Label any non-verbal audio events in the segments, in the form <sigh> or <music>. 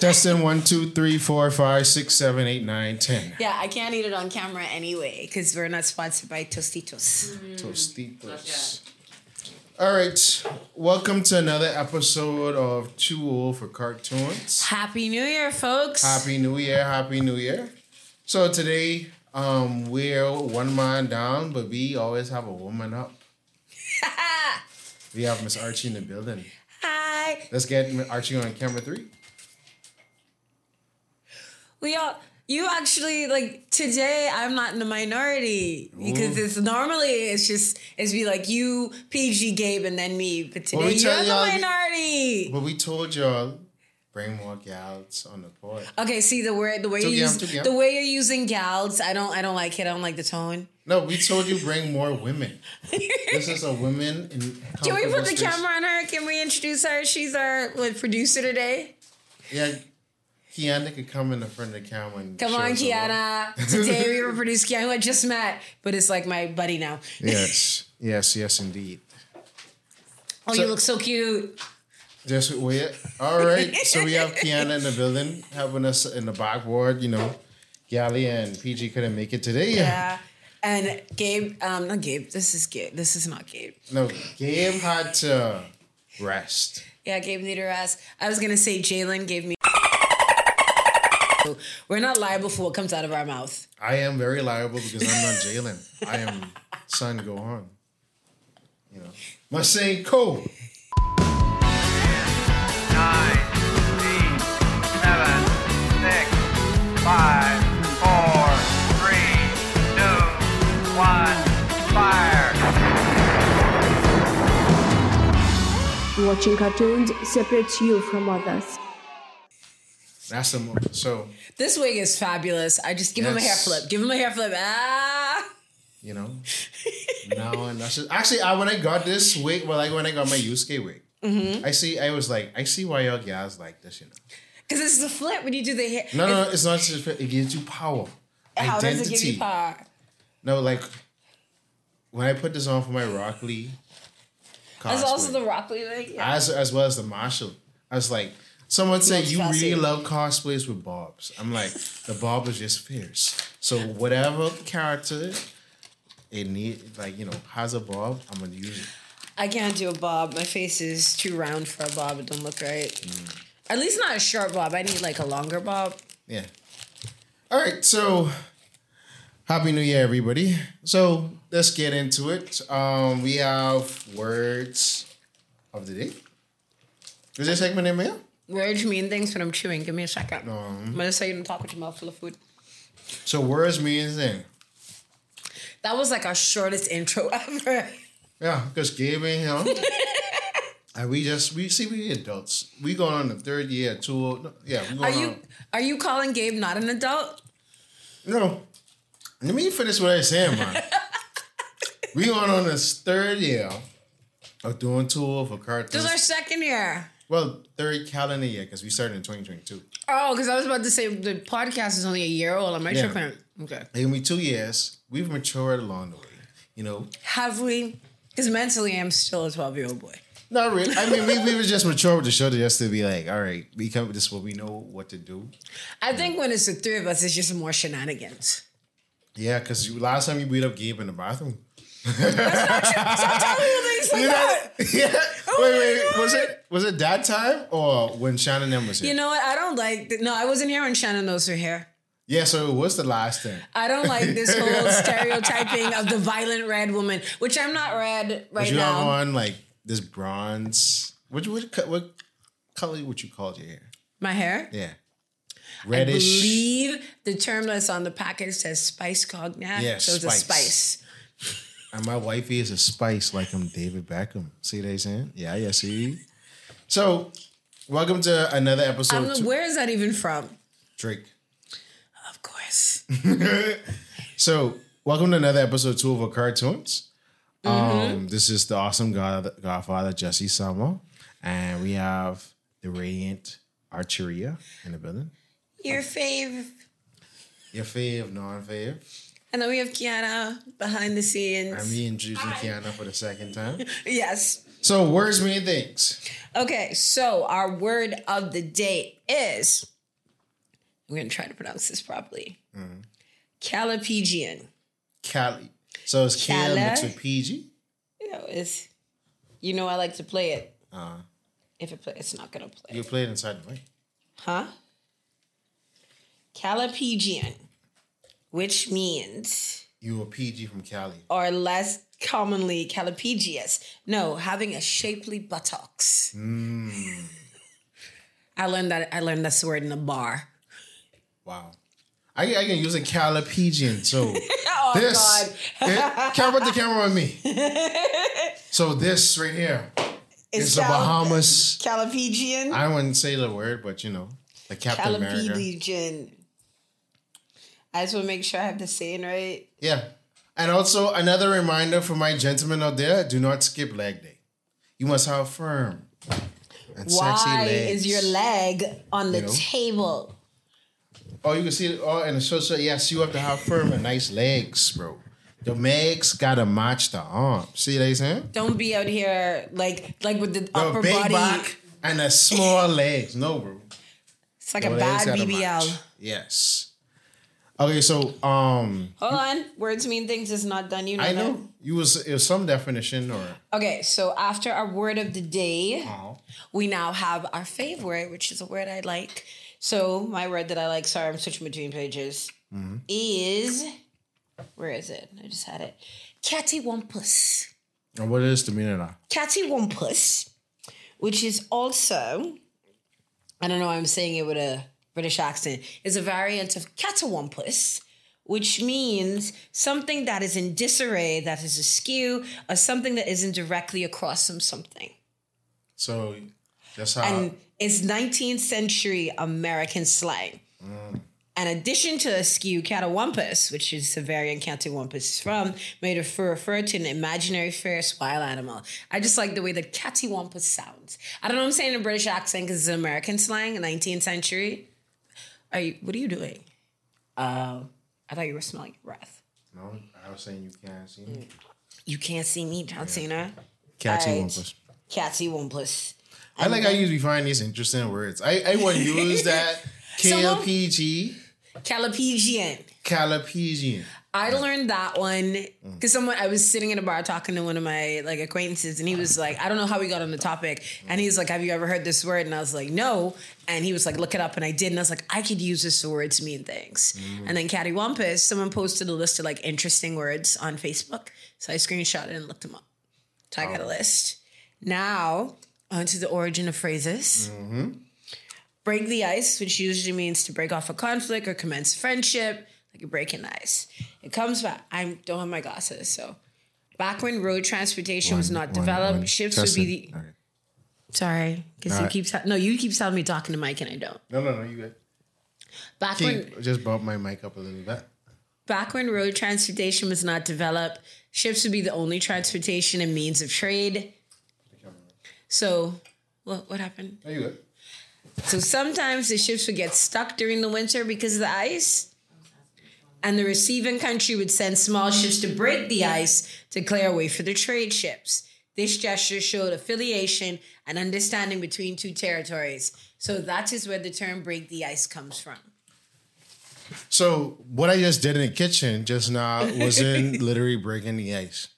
Testing one, two, three, four, five, six, seven, eight, nine, ten. Yeah, I can't eat it on camera anyway because we're not sponsored by Tostitos. Tostitos. All right, welcome to another episode of Too Old for Cartoons. Happy New Year, folks. Happy New Year, Happy New Year. So today, um, we're one man down, but we always have a woman up. <laughs> We have Miss Archie in the building. Hi. Let's get Archie on camera three. We all. You actually like today. I'm not in the minority because Ooh. it's normally it's just it's be like you, PG, Gabe, and then me. But Well, today we you're the minority. But we told y'all bring more gals on the pod. Okay, see the word the way you use the way you're using gals. I don't I don't like it. I don't like the tone. No, we told you bring more women. this is a women in. Can we put the camera on her? Can we introduce her? She's our what, producer today. Yeah, Kiana could come in the front of the camera. And Come on. Kiana. Today we were produced Kiana, who I just met, but it's like my buddy now. Yes, <laughs> yes, yes, indeed. Oh, So- you look so cute. Just wait. All right. So we have <laughs> Kiana in the building helping us in the backboard. You know, Gally and PG couldn't make it today. Yeah. <laughs> And Gabe, um, not Gabe. This is Gabe. This is not Gabe. No, Gabe had to rest. Yeah, Gabe needed rest. I was gonna say Jalen gave me. We're not liable for what comes out of our mouth. I am very liable because I'm not Jalen. I am son Gohan. You know, my saying co. nine, eight, seven, six, five, four, three, two, one, fire. Watching cartoons separates you from others. That's the mo- so This wig is fabulous. I just give him a hair flip. Give him a hair flip. Ah. you know. now and that's just, actually I when I got this wig, well, like when I got my Yusuke wig, Mm-hmm. I see. I was like, I see why y'all guys like this. You know. Because this is a flip when you do the hair. No, no, it's not just it gives you power, How identity. does it give you power? No, like when I put this on for my Rock Lee, That's also the Rock Lee thing. Yeah. as as well as the Marshall. I was like, someone said you fussy. really love cosplays with bobs. I'm like, the bob is just fierce. So whatever character it need, like you know, has a bob, I'm gonna use it. I can't do a bob. My face is too round for a bob. It don't look right. Mm. At least not a short bob. I need like a longer bob. Yeah. All right, so happy New Year, everybody. So let's get into it. Um, we have words of the day. Is this segment in mail? Words mean things when I'm chewing. Give me a second. Um, I'm gonna say you don't talk with your mouth full of food. So words means thing. That was like our shortest intro <laughs> ever. Yeah, because Gabe ain't here. <laughs> and we just we see we adults. We going on the third year tour. no, Yeah, we Are you on. are you calling Gabe not an adult? No. Let me finish what I saying, man. <laughs> we going on this third year of doing tour for cartoons. This is our second year. Well, third calendar year because we started in 2022. Oh, because I was about to say the podcast is only a year old. Am I Yeah. tripping? Okay. It can be two years. We've matured along the way. You know, Have we? Because mentally, I'm still a 12 year old boy. not really. I mean, we, we were just mature with the show to just to be like, all right, we come with this what we know what to do. I think when it's the three of us, it's just more shenanigans. Yeah, because last time you beat up Gabe in the bathroom. That's not true. Stop telling me Things <laughs> like You know, that. <laughs> yeah. Wait, wait. Was it was it that time or when Shannon M was here? You know what? I don't like. No, I wasn't here when Shannon knows her hair. yeah. So it was the last thing. I don't like this whole <laughs> stereotyping of the violent red woman, which I'm not red But right you have now. on like this bronze. What what what color would you call your hair? My hair. Yeah. Reddish. I believe the term that's on the package says spice cognac. Yeah, so it's a spice. And my wifey is a spice like I'm David Beckham. See what I'm saying? Yeah, yeah, see. So, welcome to another episode where is that even from? Drake. Of course. <laughs> So, welcome to another episode two of our cartoons. Mm-hmm. Um, this is the awesome God, Godfather Jesse Summer, and we have the radiant Archeria in the building. Your fave. Your fave, non-fave. And then we have Kiana behind the scenes. I'm reintroducing Kiana for the second time. <laughs> yes. So words mean things. Okay, so our word of the day is I'm gonna try to pronounce this properly. Mm-hmm. Callipygian. Cali. So it's Cal Cala. mixed with PG. You know, it's you know I like to play it. Uh, If it play, it's not gonna play. you play it inside the mic. Huh? Callipygian, which means You a PG from Cali. or less commonly callipygous. No, having a shapely buttocks. Hmm. <laughs> I learned that I learned this word in a bar. Wow. I, I can use a Callipygian. So <laughs> Oh this. God. it, can put the camera on me. <laughs> So this right here It's is the cal- Bahamas. Callipygian. I wouldn't say the word, but you know, the Captain America. Callipygian. I just want to make sure I have the saying right. Yeah. And also another reminder for my gentlemen out there: do not skip leg day. You must have firm and sexy Why legs. is your leg on the You know? table? Oh, you can see it. Oh, and the social. Yes, you have to have firm and nice legs, bro. The legs gotta match the arm. See what I'm saying? Don't be out here like like with the The upper big body. back and the small legs. No, bro. It's like The a bad BBL. match. Yes. Okay, so um, Hold on. Words mean things is not done. You know I that. know you was it was some definition or Okay, so after our word of the day, Oh. we now have our favorite, which is a word I like. So my word that I like, sorry, I'm switching between pages, Mm-hmm. is where is it? I just had it. Cattywampus. or what is the meaning of that? Cattywampus, which is also, I don't know why I'm saying it with a British accent, is a variant of catawampus, which means something that is in disarray, that is askew, or something that isn't directly across from something. So that's how. And it's 19th century American slang. Mm. In addition to askew, catawampus, which is a variant catawampus is from, may refer, refer to an imaginary fierce wild animal. I just like the way the catawampus sounds. I don't know what I'm saying in a British accent because it's an American slang, 19th century. Are you, what are you doing? Uh, I thought you were smelling your breath. no, I was saying you can't see me. You can't see me, John Cena. Catchy Alright. wampus. Cattywampus. I like how you define these interesting words. I I want to <laughs> use that Someone- KLPG, Callipygian. Callipygian. I learned that one mm. because someone I was sitting in a bar talking to one of my like acquaintances, and he was like, I don't know how we got on the topic, and he's like, Have you ever heard this word? And I was like, No, and he was like, Look it up, and I did, and I was like, I could use this word to mean things. Mm. And then cattywampus, someone posted a list of like interesting words on Facebook, so I screenshot it and looked them up. So I got a list. Now onto the origin of phrases. Mm-hmm. Break the ice, which usually means to break off a conflict or commence friendship, you're breaking the ice. It comes back. I don't have my glasses, so back when road transportation was not developed, ships would be the. Okay. Sorry, because you Alright. keep te- no, you keep telling me talking to Mike and I don't. No, no, no. You good. Back when Keep, just bump my mic up a little bit. back when road transportation was not developed, ships would be the only transportation and means of trade. So, what what happened? Are you good? So sometimes the ships would get stuck during the winter because of the ice. And the receiving country would send small ships to break the ice to clear a way for the trade ships. This gesture showed affiliation and understanding between two territories. So that is where the term break the ice comes from. So what I just did in the kitchen just now was in <laughs> literally breaking the ice.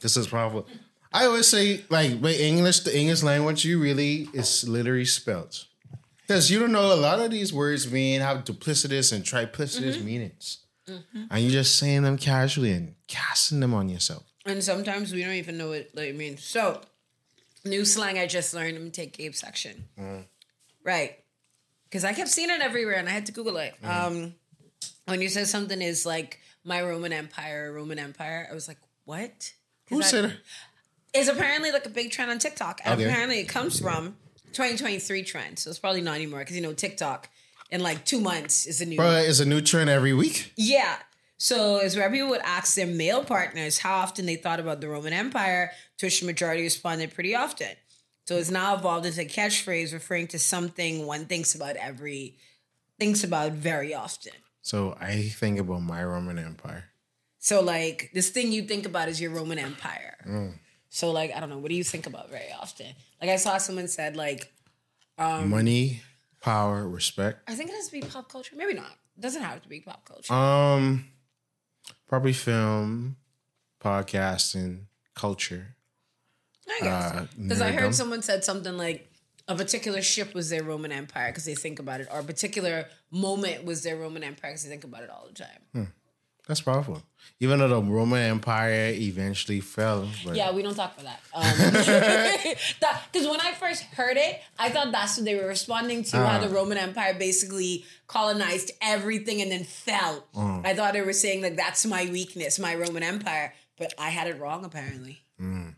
This is probably. I always say like with English, the English language, you really is literally spelled. Because you don't know a lot of these words mean have duplicitous and triplicitous mm-hmm. meanings. Mm-hmm. And you're just saying them casually and casting them on yourself. And sometimes we don't even know what it means. So, new slang I just learned. Let me take Gabe's section. Mm. Right. Because I kept seeing it everywhere and I had to Google it. Mm. Um, when you said something is like my Roman Empire, Roman Empire, I was like, what? Who I- said it? It's apparently like a big trend on TikTok. And Okay. apparently it comes from 2023 trend. So it's probably not anymore because, you know, TikTok in like two months is a new. Bro, it's a new trend every week. Yeah. So it's where people would ask their male partners how often they thought about the Roman Empire, to which the majority responded pretty often. So it's now evolved into a catchphrase referring to something one thinks about every thinks about very often. So I think about my Roman Empire. So like this thing you think about is your Roman Empire. Mm. So like I don't know. What do you think about very often? Like I saw someone said like Um, Money, power, respect. I think it has to be pop culture. Maybe not. It doesn't have to be pop culture. Um, probably film, podcasting, culture. I guess uh, because I heard someone said something like a particular ship was their Roman Empire because they think about it, or a particular moment was their Roman Empire because they think about it all the time. That's powerful. Even though the Roman Empire eventually fell, but Yeah, we don't talk about that. Um, <laughs> <laughs> because when I first heard it, I thought that's what they were responding to how the uh-huh. Roman Empire basically colonized everything and then fell. Mm. I thought they were saying like that's my weakness, my Roman Empire, but I had it wrong apparently. Mm.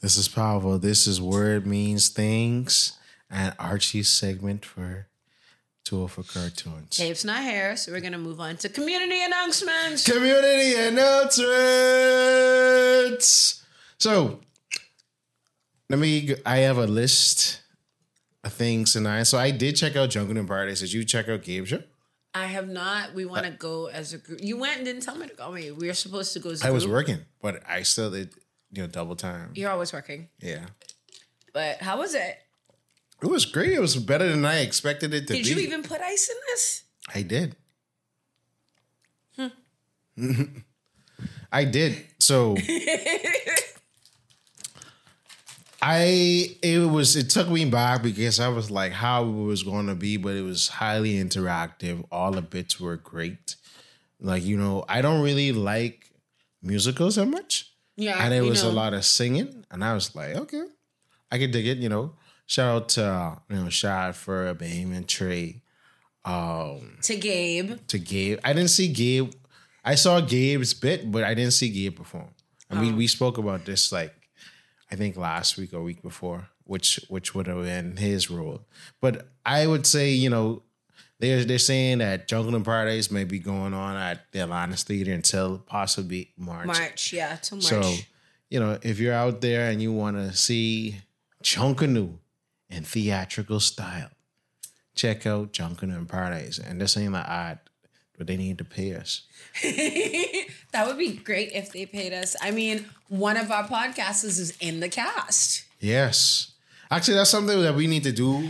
this is powerful. This is word means things, and Archie's segment for Tool for Cartoons. Tape's not here, so we're gonna move on to community announcements. Community announcements. So, let me. I have a list of things tonight. So I did check out Junkanoo in Paradise. Did you check out Gabe Show? I have not. We want to go as a group. You went and didn't tell me to go. I mean, we were supposed to go as a I was working, but I still did. You know, double time. You're always working, Yeah. but how was it? It was great. It was better than I expected it to Did be. Did you even put ice in this? I did. Hmm. <laughs> I did. So <laughs> I it was it took me back because I was like how it was going to be, but it was highly interactive. All the bits were great. Like you know, I don't really like musicals that much, Yeah, and it was a lot of singing, and I was like, okay, I can dig it. You know, shout out to uh, you know, shout out for Bahamian Trey to Gabe. to Gabe. I didn't see Gabe. I saw Gabe's bit, but I didn't see Gabe perform. And we, we spoke about this like I think last week or week before, which which would have been his role. But I would say, you know, they're they're saying that Junkanoo in Paradise may be going on at the Atlantis Theater until possibly March. March, yeah, till March. So, you know, if you're out there and you want to see Junkanoo in theatrical style, check out Junkanoo in Paradise. And this ain't an ad, but they need to pay us. <laughs> that would be great if they paid us. I mean, one of our podcasters is in the cast. Yes. Actually, that's something that we need to do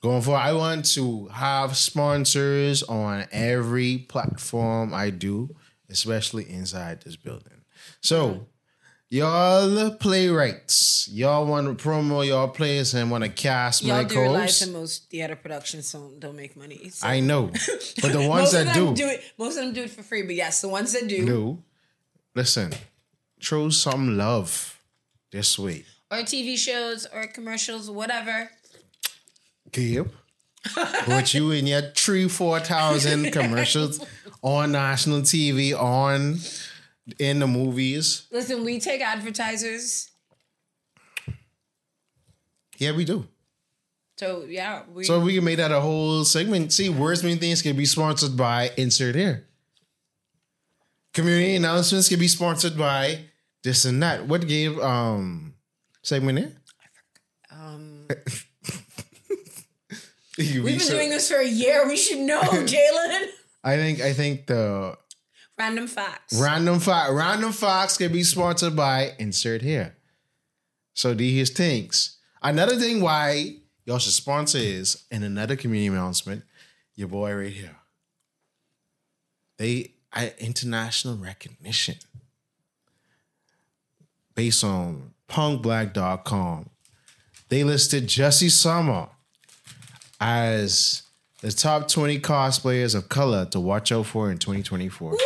going forward. I want to have sponsors on every platform I do, especially inside this building. So, y'all playwrights, y'all want to promo y'all plays and want to cast Y'all my do realize codes. that most theater productions don't, don't make money. So. I know, <laughs> but the ones most of that them do, it. Most of them do it for free. But yes, the ones that do, do, listen, throw some love this way. or TV shows or commercials, whatever. Gabe, put you in your three, four thousand <laughs> commercials on national TV, on in the movies. Listen, we take advertisers. Yeah, we do. So yeah, we So we can make that a whole segment. See, words mean things can be sponsored by insert here. Community announcements can be sponsored by this and that. What gave um segment here? um, <laughs> we've been doing this for a year. We should know, <laughs> Jalen. I think I think the Random facts. Random Fox, Random facts can be sponsored by insert here. So these things. Another thing why y'all should sponsor is, and another community announcement, your boy right here. They I international recognition based on punkblack.com. They listed Jesse Summer as the top 20 cosplayers of color to watch out for in 2024.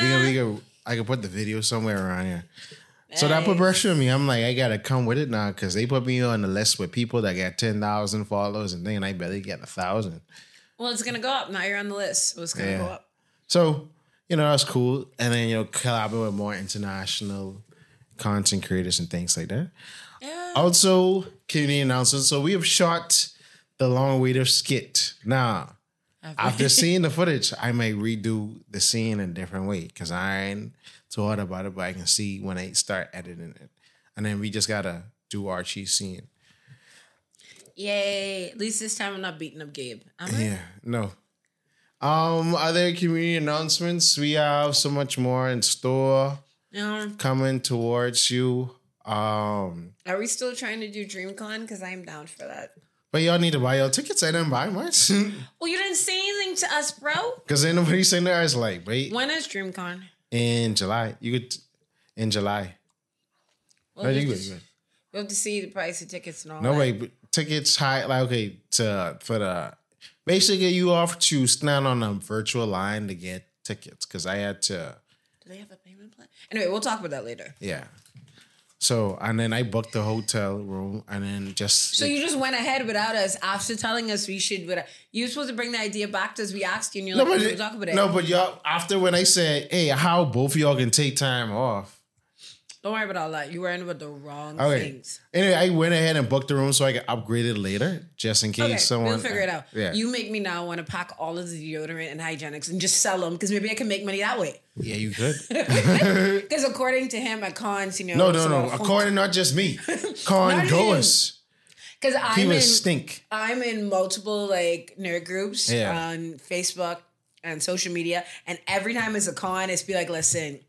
We can, we can, I can put the video somewhere around here. So that put pressure on me. I'm like, I gotta come with it now because they put me on the list with people that got ten thousand followers, and then I barely get a thousand. Well, it's gonna go up. Now you're on the list, it's gonna Yeah. go up. So you know that's cool, and then you know collaborate with more international content creators and things like that. Yeah. Also, community announcements. So we have shot the long-awaited skit. Now, after seeing the <laughs> footage, I may redo the scene in a different way because I ain't thought about it, but I can see when I start editing it. And then we just gotta do our Archie's scene. Yay! At least this time I'm not beating up Gabe. Yeah, no. Um, other community announcements. We have so much more in store. No. coming towards you. Um, Are we still trying to do DreamCon? Because I'm down for that. But y'all need to buy your tickets. I didn't buy much Well, you didn't say anything to us, bro. because ain't nobody saying there. I was like, wait, When is DreamCon? in July. You could in July. Well, No, we, you have to, you have to see the price of tickets and all No that. way, but tickets high. Like okay, to for the basically get you have to stand on a virtual line to get tickets because I had to. Do they have a payment plan? Anyway, we'll talk about that later. Yeah. So and then I booked the hotel room and then just So you just went ahead without us after telling us we should. Without, you were supposed to bring the idea back to us. We asked you, and you're no, like, but "We'll talk about it." no, but y'all after when I said, hey, how both of y'all can take time off. Don't worry about all that. You worrying about the wrong Okay. things. Anyway, I went ahead and booked the room so I could upgrade it later, just in case Okay, someone. we'll figure it out. Uh, yeah, You make me now want to pack all of the deodorant and hygienics and just sell them because maybe I can make money that way. yeah, you could. <laughs> <laughs> Because according to him at cons, you know, No, no, no. According not just me, <laughs> con goers. because I'm in, stink. I'm in multiple like nerd groups Yeah. on Facebook and social media, and every time it's a con, it's be like, listen,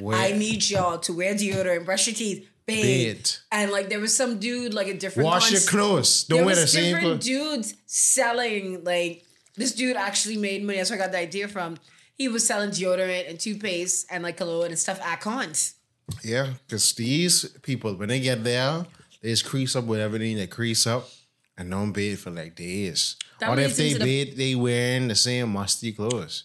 Where- I need y'all to wear deodorant, brush your teeth, bathe. Bathe. And like there was some dude like a different Wash your clothes. there Don't wear the same different clothes. dudes selling like this dude actually made money. That's where I got the idea from. He was selling deodorant and toothpaste and like cologne and stuff at cons. Yeah, because these people, when they get there, they just crease up with everything they crease up and don't bathe for like days. That or if they the- bathe, they wearing the same musty clothes.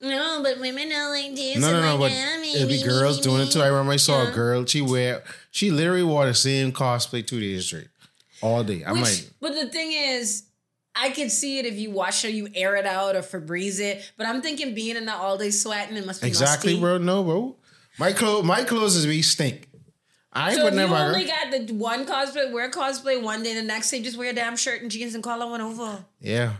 No, but women don't like this. No, no, no, like but it'd be girls <laughs> doing it too. I remember I saw a girl, she wear, she literally wore the same cosplay two days straight. All day. I'm Which, like, but the thing is, I could see it if you wash it, you air it out or Febreze it. But I'm thinking being in that all day sweating, it must be exactly, musty. bro. No, bro. My clothes, my clothes is be stink. I So if putting you only got the one cosplay, wear cosplay one day, the next day just wear a damn shirt and jeans and call it one over. Yeah.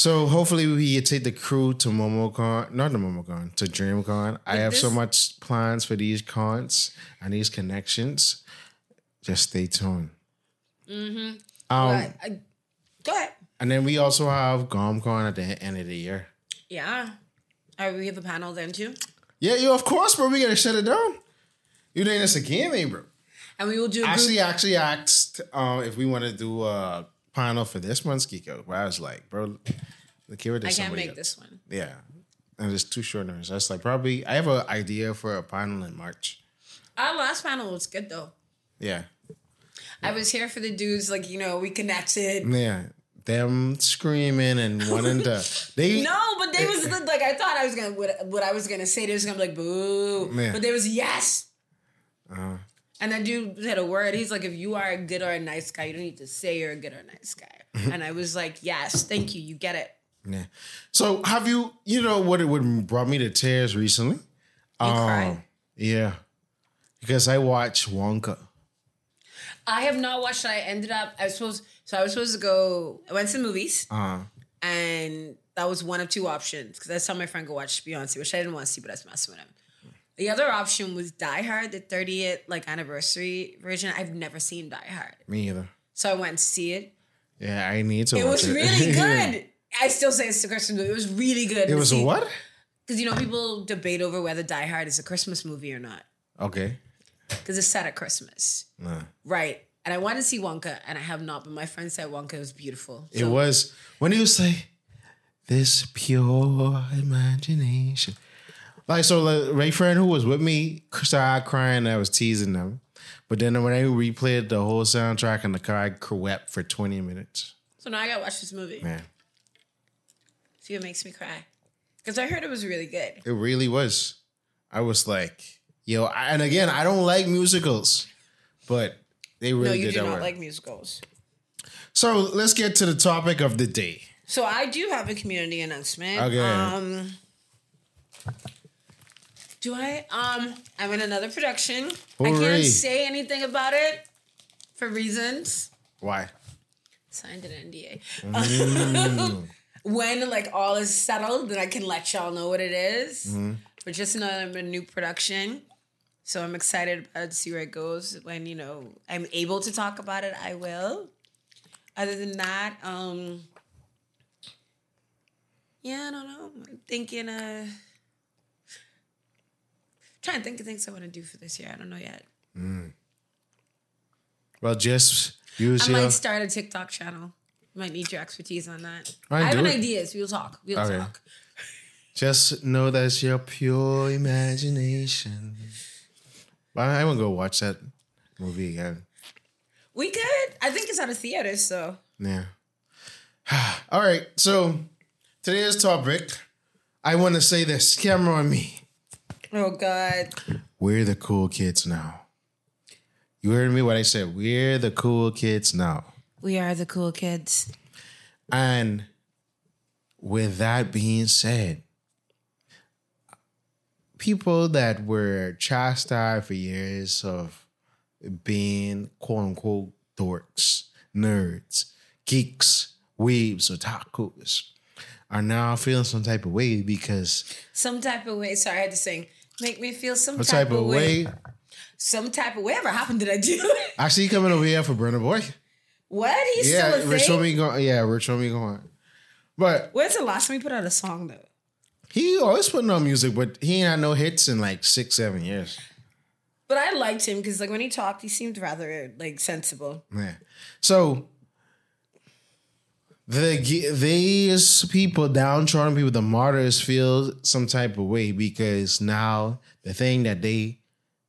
So hopefully we can take the crew to MomoCon, not the MomoCon, to DreamCon. I have so much plans for these cons and these connections. Just stay tuned. Mm-hmm. Um, I, go ahead. and then we also have GomCon at the end of the year. Yeah. Are we have a panel then too? Yeah, yo, of course, bro. We gotta shut it down. You doing this again, eh, bro? And we will do a group. Actually, actually asked um, if we want to do a panel for this month's Geeko. Where I was like, bro, look here. I can't make this one. Yeah. And it's too short notice. That's like probably I have an idea for a panel in March. Our last panel was good though. Yeah. I was here for the dudes, like, you know, we connected. Yeah. Them screaming and wanting <laughs> to they No, but they was like I thought I was gonna what, what I was gonna say. They was gonna be like boo, Yeah. but there was yes. Uh-huh. And that dude said a word. He's like, if you are a good or a nice guy, you don't need to say you're a good or a nice guy. and I was like, yes, thank you, you get it. yeah. So have you you know what it would brought me to tears recently? You Um, cried. Yeah. Because I watched Wonka. I have not watched. it. I ended up. I was supposed. So I was supposed to go. I went to the movies, Uh and that was one of two options because I saw my friend go watch Beyonce, which I didn't want to see, but I was messing with him. The other option was Die Hard, the 30th like anniversary version. I've never seen Die Hard, me either. so I went to see it. Yeah, I need to It was it. really <laughs> good. I still say it's a Christmas movie. It was really good. it was a what? Because you know people debate over whether Die Hard is a Christmas movie or not Okay. because it's set at Christmas, Nah. right? And I wanted to see Wonka, and I have not. But my friend said Wonka was beautiful. It was when he was like, "This pure imagination." Like so, like, my friend who was with me started crying. and I was teasing them, but then when I replayed the whole soundtrack in the car, I wept for twenty minutes. So now I gotta watch this movie. Man, See what makes me cry. Because I heard it was really good. it really was. I was like, "Yo!" I- And again, I don't like musicals, but they really no, you did do not like musicals. so let's get to the topic of the day. So I do have a community announcement. Okay. Um do I? Um, I'm in another production. I can't say anything about it for reasons. Why? Signed an NDA. Mm. <laughs> when like all is settled, then I can let y'all know what it is. Mm-hmm. But just know I'm in a new production. So I'm excited about to see where it goes. When, you know, I'm able to talk about it, I will. Other than that, um yeah, I don't know. I'm thinking uh trying to think of things I want to do for this year. I don't know yet. Mm. Well, just use I your. might start a TikTok channel. Might need your expertise on that. I have an it. ideas. We'll talk. We'll Okay. talk. Just know that's your pure imagination. But I'm gonna go watch that movie again. We could. I think it's out of theater, so Yeah. <sighs> All right. So today's topic, I want to say this. Camera on me. Oh God. We're the cool kids now. You heard me what I said. We're the cool kids now. We are the cool kids. And with that being said, people that were chastised for years of being quote unquote dorks, nerds, geeks, weebs, otakus are now feeling some type of way because Some type of way. Sorry, I had to sing. Make me feel some what type, type of way? Some type of whatever happened did I do? Actually, coming over here for Burna Boy. what? He's Yeah, still a Rich thing? Homie going. Yeah, Rich Homie Quan. But When's the last time we put out a song though? he always putting on music, but he ain't had no hits in like six, seven years. But I liked him because like when he talked, he seemed rather like sensible. Yeah. So the these people, downtrodden people, the martyrs feel some type of way because now the thing that they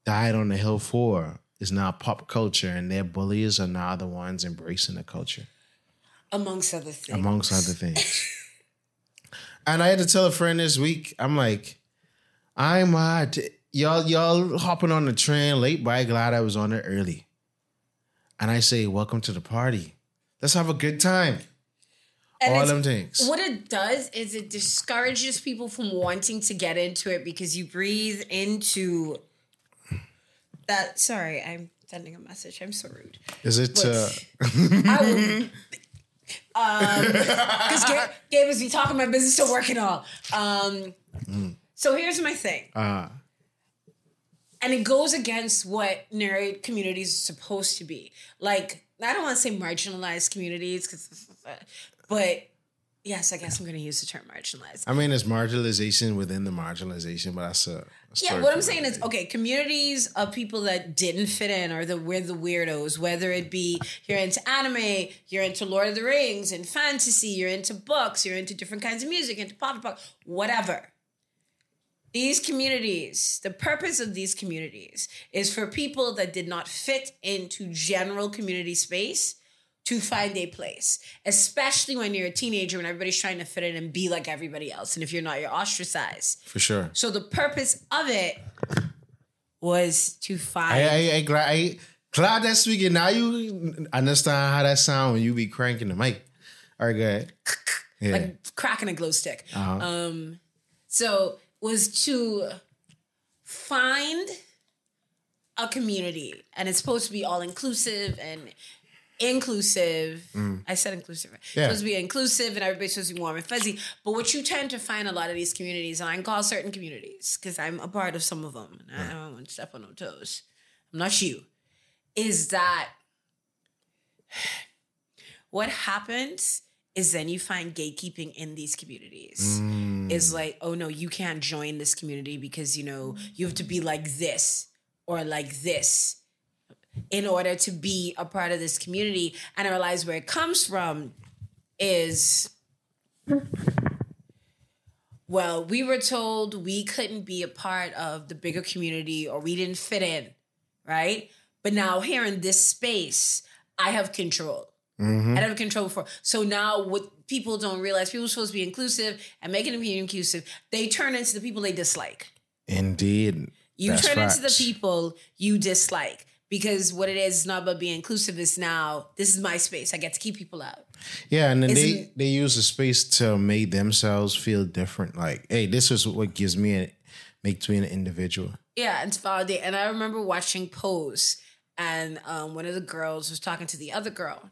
died on the hill for is now pop culture, and their bullies are now the ones embracing the culture, Amongst other things. amongst other things. <laughs> and I had to tell a friend this week, I'm like, I'm uh, t- y'all y'all hopping on the train late, but I glad I was on it early. And I say, welcome to the party. Let's have a good time. And All them things. What it does is it discourages people from wanting to get into it because you breathe into that. Sorry, I'm sending a message. I'm so rude. Is it? Uh, <laughs> Um, because Gabe, Gabe is be talking my business to work and all. Um, so here's my thing, uh, and it goes against what nerd communities are supposed to be. Like I don't want to say marginalized communities, because, but yes, I guess I'm going to use the term marginalized. I mean, it's marginalization within the marginalization, but that's a. a Yeah, what I'm saying is, okay, communities of people that didn't fit in or the we're the weirdos, whether it be you're into anime, you're into Lord of the Rings and fantasy, you're into books, you're into different kinds of music, into pop pop, whatever. These communities, the purpose of these communities is for people that did not fit into general community space to find a place, especially when you're a teenager and everybody's trying to fit in and be like everybody else. And if you're not, you're ostracized. for sure. So the purpose of it was to find. I, I, I, glad, I glad that speaking. Now you understand how that sound when you be cranking the mic. All right, good. <laughs> Yeah. like cracking a glow stick. Uh-huh. Um, so was to find a community, and it's supposed to be all inclusive and inclusive. I said inclusive. It's Mm. Yeah. supposed to be inclusive, and everybody's supposed to be warm and fuzzy. But what you tend to find a lot of these communities, and I can call certain communities because I'm a part of some of them, and I don't want to step on no toes. I'm not you. Is that <sighs> what happens is then you find gatekeeping in these communities. Is like, oh no, you can't join this community because you know you have to be like this or like this in order to be a part of this community. And I realize where it comes from is well, we were told we couldn't be a part of the bigger community or we didn't fit in, right? But now here in this space, I have control. Mm-hmm. I have control for. So now what people don't realize, people are supposed to be inclusive and making them be inclusive, they turn into the people they dislike. Indeed. You That's turn into the people you dislike. Because what it is is not about being inclusive, it's now this is my space. I get to keep people out. Yeah, and then they they use the space to make themselves feel different. Like, hey, this is what gives me a makes me an individual. Yeah, and to validate. And I remember watching Pose, and um, one of the girls was talking to the other girl,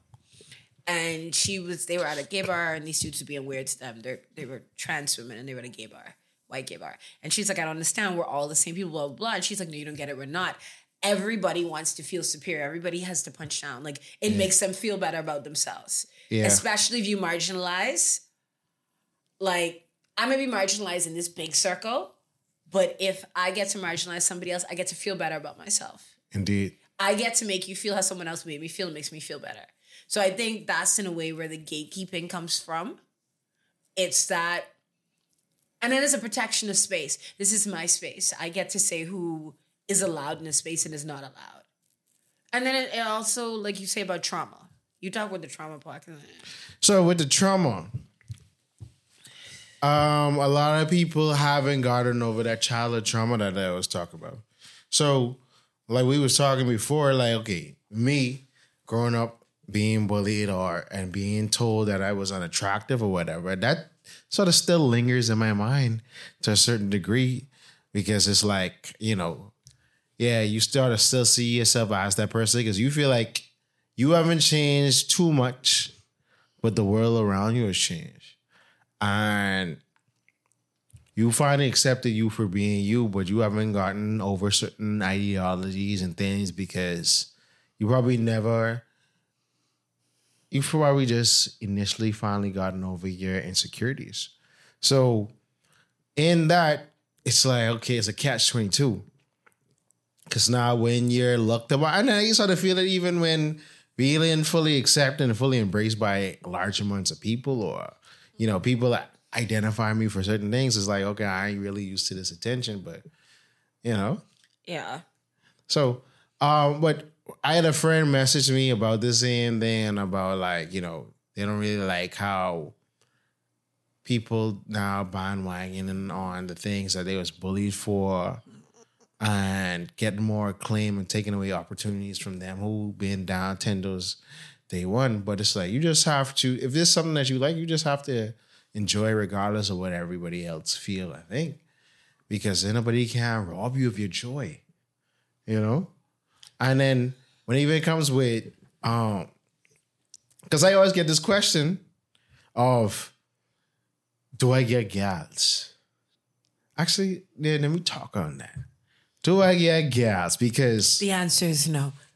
and she was they were at a gay bar, and these dudes were being weird to them. They they were trans women, and they were at a gay bar, white gay bar, and she's like, I don't understand. We're all the same people, blah blah blah. And she's like, No, you don't get it. We're not. Everybody wants to feel superior. Everybody has to punch down. Like it makes them feel better about themselves. Yeah. Especially if you marginalize. Like I may be marginalized in this big circle, But if I get to marginalize somebody else, I get to feel better about myself. Indeed. I get to make you feel how someone else made me feel. It makes me feel better. So I think that's in a way where the gatekeeping comes from. It's that, and then it's a protection of space. This is my space. I get to say who is allowed in a space and is not allowed. And then it, it also, like you say about trauma. You talk with the trauma part. So with the trauma, um, a lot of people haven't gotten over that childhood trauma that I was talking about. So, like we was talking before, like okay, me growing up being bullied or and being told that I was unattractive or whatever, that sort of still lingers in my mind to a certain degree because it's like you know, yeah, you start to still see yourself as that person because you feel like you haven't changed too much, but the world around you has changed. And you finally accepted you for being you, but you haven't gotten over certain ideologies and things because you probably never you probably just initially finally gotten over your insecurities. So in that, it's like, okay, it's a catch 22. Cause now when you're looked upon, and I sort of feel it even when feeling fully accepted and fully embraced by large amounts of people or, you know, people that identify me for certain things, it's like, okay, I ain't really used to this attention, but you know. Yeah. So, um, but I had a friend message me about this same thing about like, you know, they don't really like how people now bandwagoning on the things that they was bullied for and getting more acclaim and taking away opportunities from them who been down tendos day one. But it's like you just have to if there's something that you like, you just have to enjoy regardless of what everybody else feel, I think. Because anybody can rob you of your joy. You know? And then when it even comes with um because I always get this question of do I get gals? Actually, yeah, let me talk on that. Do I get gals? Because The answer is no. <laughs>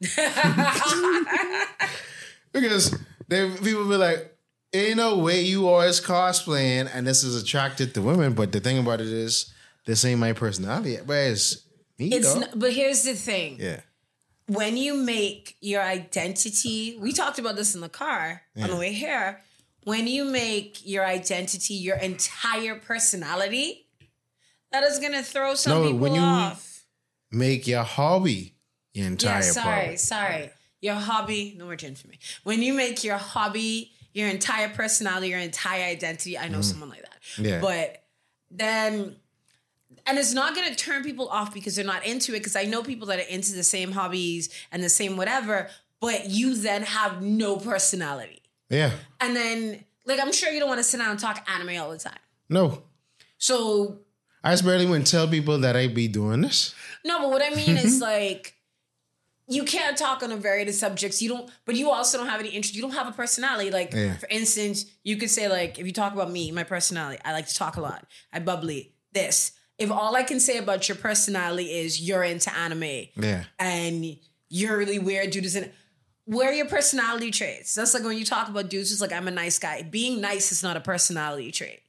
because they people be like, ain't no way you always cosplaying and this is attracted to women. But the thing about it is, this ain't my personality. But it's me It's though. not, but here's the thing. yeah. when you make your identity, we talked about this in the car on the way here. When you make your identity your entire personality, that is gonna throw some No, people when you- off. Make your hobby your entire Yeah, sorry, sorry. Your hobby, no more gin for me. When you make your hobby your entire personality, your entire identity, I know mm. someone like that. Yeah. But then and it's not going to turn people off because they're not into it because I know people that are into the same hobbies and the same whatever, but you then have no personality. Yeah. And then like I'm sure you don't want to sit down and talk anime all the time. No. So I just barely wouldn't tell people that I'd be doing this. No, but what I mean is <laughs> like you can't talk on a variety of subjects. You don't, but you also don't have any interest. You don't have a personality. Like, Yeah. for instance, you could say like, if you talk about me, my personality, I like to talk a lot. I bubbly. This. If all I can say about your personality is you're into anime Yeah. and you're really weird, dude, is in where are your personality traits? That's like when you talk about dudes, it's like I'm a nice guy. Being nice is not a personality trait.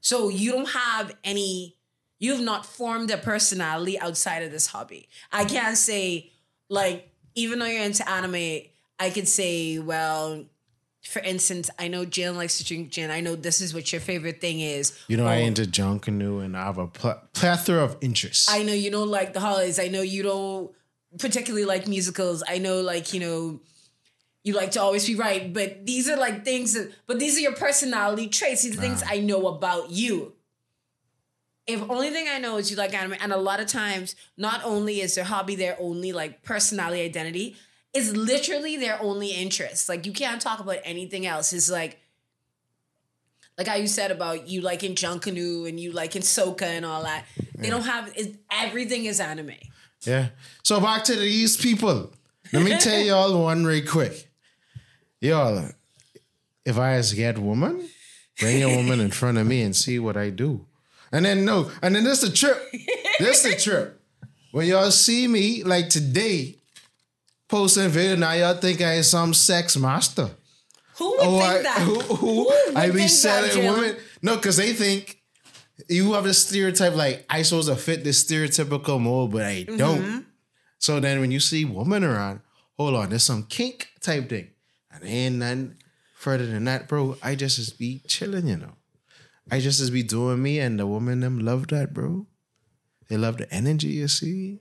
So you don't have any, you have not formed a personality outside of this hobby. I can't say, like, even though you're into anime, I could say, well, for instance, I know Jalen likes to drink gin. I know this is what your favorite thing is. You know, I Oh, into Junkanoo and I have a pl- plethora of interests. I know you don't like the holidays. I know you don't particularly like musicals. I know, like, you know, you like to always be right. But these are like things that, but these are your personality traits. These are things I know about you. If only thing I know is you like anime, and a lot of times, not only is their hobby their only like personality identity, it's literally their only interest. Like you can't talk about anything else. It's like like how you said about you liking Junkanoo and you liking Soca and all that. They don't have it, everything is anime. Yeah. So back to these people. Let me tell y'all one real quick. Y'all, if I as get woman, bring a woman in front of me and see what I do. And then no, and then this the trip. <laughs> This the trip. When y'all see me like today, posting video, now y'all think I is some sex master. Who would Oh, think I, that? who, who, would I be selling women. No, because they think you have this stereotype like I supposed to fit this stereotypical mold, but I mm-hmm. don't. So then when you see woman around, hold on, there's some kink type thing. And ain't nothing further than that, bro. I just be chilling, you know. I just is be doing me and the woman them love that, bro. They love the energy, you see.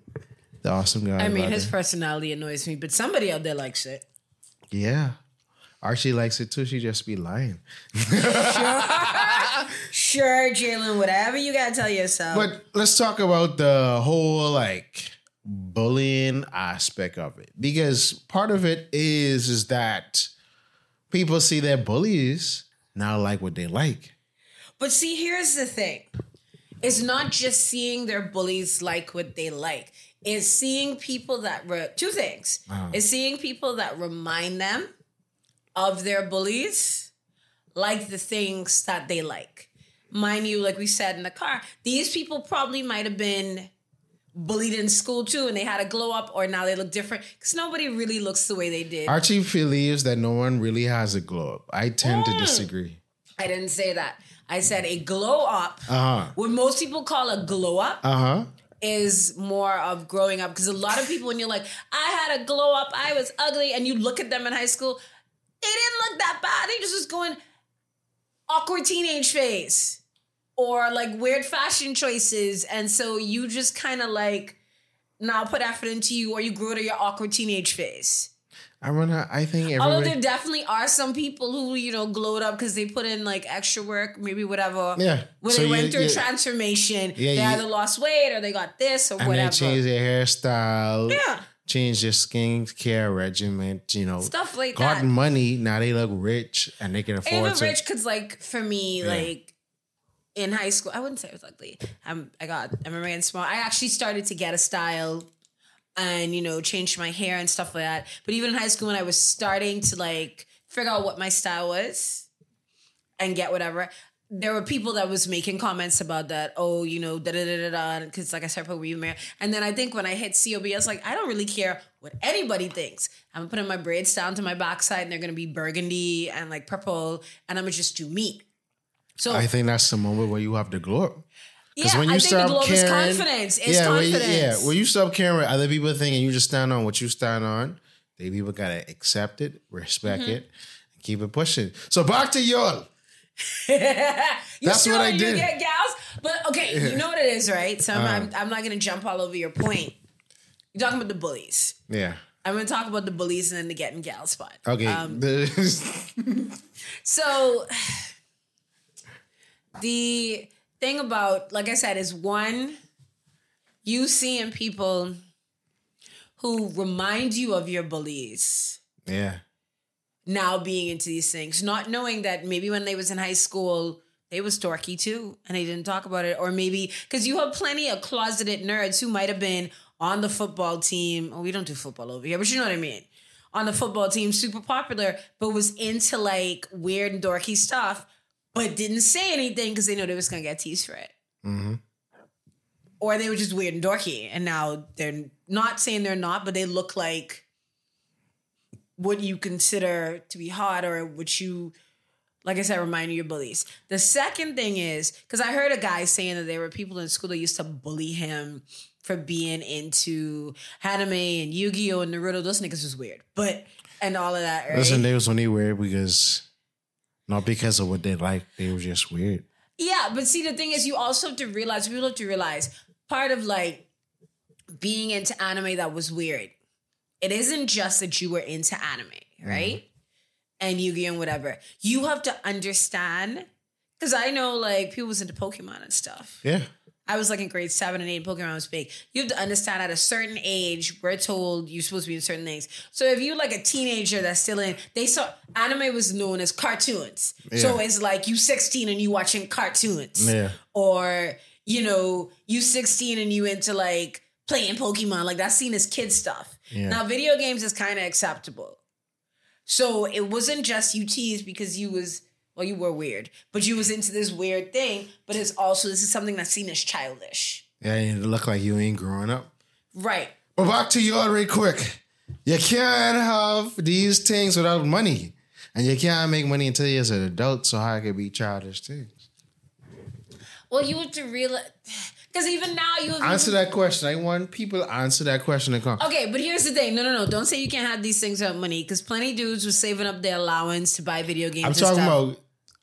The awesome guy. I mean, his it. personality annoys me, but somebody out there likes it. Yeah. Archie likes it too. She just be lying. Sure, <laughs> sure, Jalen, whatever you gotta tell yourself. But let's talk about the whole like bullying aspect of it. Because part of it is is that people see their bullies now like what they like. But see, here's the thing. It's not just seeing their bullies like what they like. It's seeing people that re- two things. It's seeing people that remind them of their bullies, like the things that they like. Mind you, like we said in the car, these people probably might have been bullied in school too, and they had a glow up, or now they look different because nobody really looks the way they did. Archie believes that no one really has a glow up. I tend to Mm. disagree. I didn't say that. I said a glow up. Uh-huh. What most people call a glow up. Uh-huh. is more of growing up because a lot of people when you're like i had a glow up i was ugly and you look at them in high school they didn't look that bad they just was going awkward teenage phase or like weird fashion choices and so you just kind of like now put effort into you or you grew to your awkward teenage phase I wanna I think although there definitely are some people who you know glowed up because they put in like extra work maybe whatever Yeah. when So they went through you- transformation Yeah, they you- either lost weight or they got this or and whatever they change their hairstyle. Yeah. Change their skincare regimen, you know. Stuff like got that. money, now they look rich and they can afford even to rich because like for me Yeah. like in high school i wouldn't say I was ugly i'm i got i'm remaining small i actually started to get a style and you know change my hair and stuff like that but even in high school when i was starting to like figure out what my style was and get whatever there were people that was making comments about that. Oh, you know, da da da da da. Because like I said, were married. And then I think when I hit COB, I was like, I don't really care what anybody thinks. I'm putting my braids down to my backside, and they're gonna be burgundy and like purple, and I'm gonna just do me. So I think that's the moment where you have to glow up. yeah, when I you the start caring- confidence. It's yeah, when you- confidence. yeah, when you stop caring what other people think and you just stand on what you stand on, they people gotta accept it, respect Mm-hmm. it, and keep it pushing. So back to y'all. You <laughs> That's what I you did. get gals? But okay, you know what it is, right? So I'm, Uh. I'm, I'm not gonna jump all over your point. You're talking about the bullies. Yeah. I'm gonna talk about the bullies and then the getting gal spot. Okay. Um, <laughs> <laughs> So <sighs> the thing about, like I said, is one, you seeing people who remind you of your bullies yeah. now being into these things, not knowing that maybe when they was in high school, they was dorky too, and they didn't talk about it, or maybe because you have plenty of closeted nerds who might have been on the football team. Oh, we don't do football over here, but you know what I mean. On the football team, super popular, but was into like weird and dorky stuff, but didn't say anything because they know they was gonna get teased for it. Mm-hmm. Or they were just weird and dorky, and now they're not saying they're not, but they look like what you consider to be hot or what you like I said, remind you of your bullies. The second thing is because I heard a guy saying that there were people in school that used to bully him for being into anime and Yu-Gi-Oh and Naruto. Those niggas was weird, but and all of that. Right? Listen, they was only weird because not because of what they like, they were just weird. Yeah, but see, the thing is, you also have to realize, people have to realize part of like being into anime that was weird. It isn't just that you were into anime, mm-hmm. right? And Yu Gi Oh! and whatever. You have to understand, because I know like people was into Pokemon and stuff. Yeah. I was like in grade seven and eight, Pokemon was big. You have to understand at a certain age, we're told you're supposed to be in certain things. So if you're like a teenager that's still in, they saw anime was known as cartoons. So it's like you 16 and you watching cartoons. Yeah. Or, you know, you 16 and you into like playing Pokemon. Like that's seen as kid stuff. Yeah. Now video games is kind of acceptable. So it wasn't just you teased because you was well, you were weird, but you was into this weird thing. But it's also this is something that's seen as childish, Yeah, and it look like you ain't growing up. right? But back to y'all real quick. You can't have these things without money. And you can't make money until you're an adult, so how it could be childish things. Well, you have to realize because even now you have Answer that question. I want people to answer that question and come. Okay, but here's the thing. No, no, no. Don't say you can't have these things without money because plenty dudes were saving up their allowance to buy video games. I'm and talking stuff. about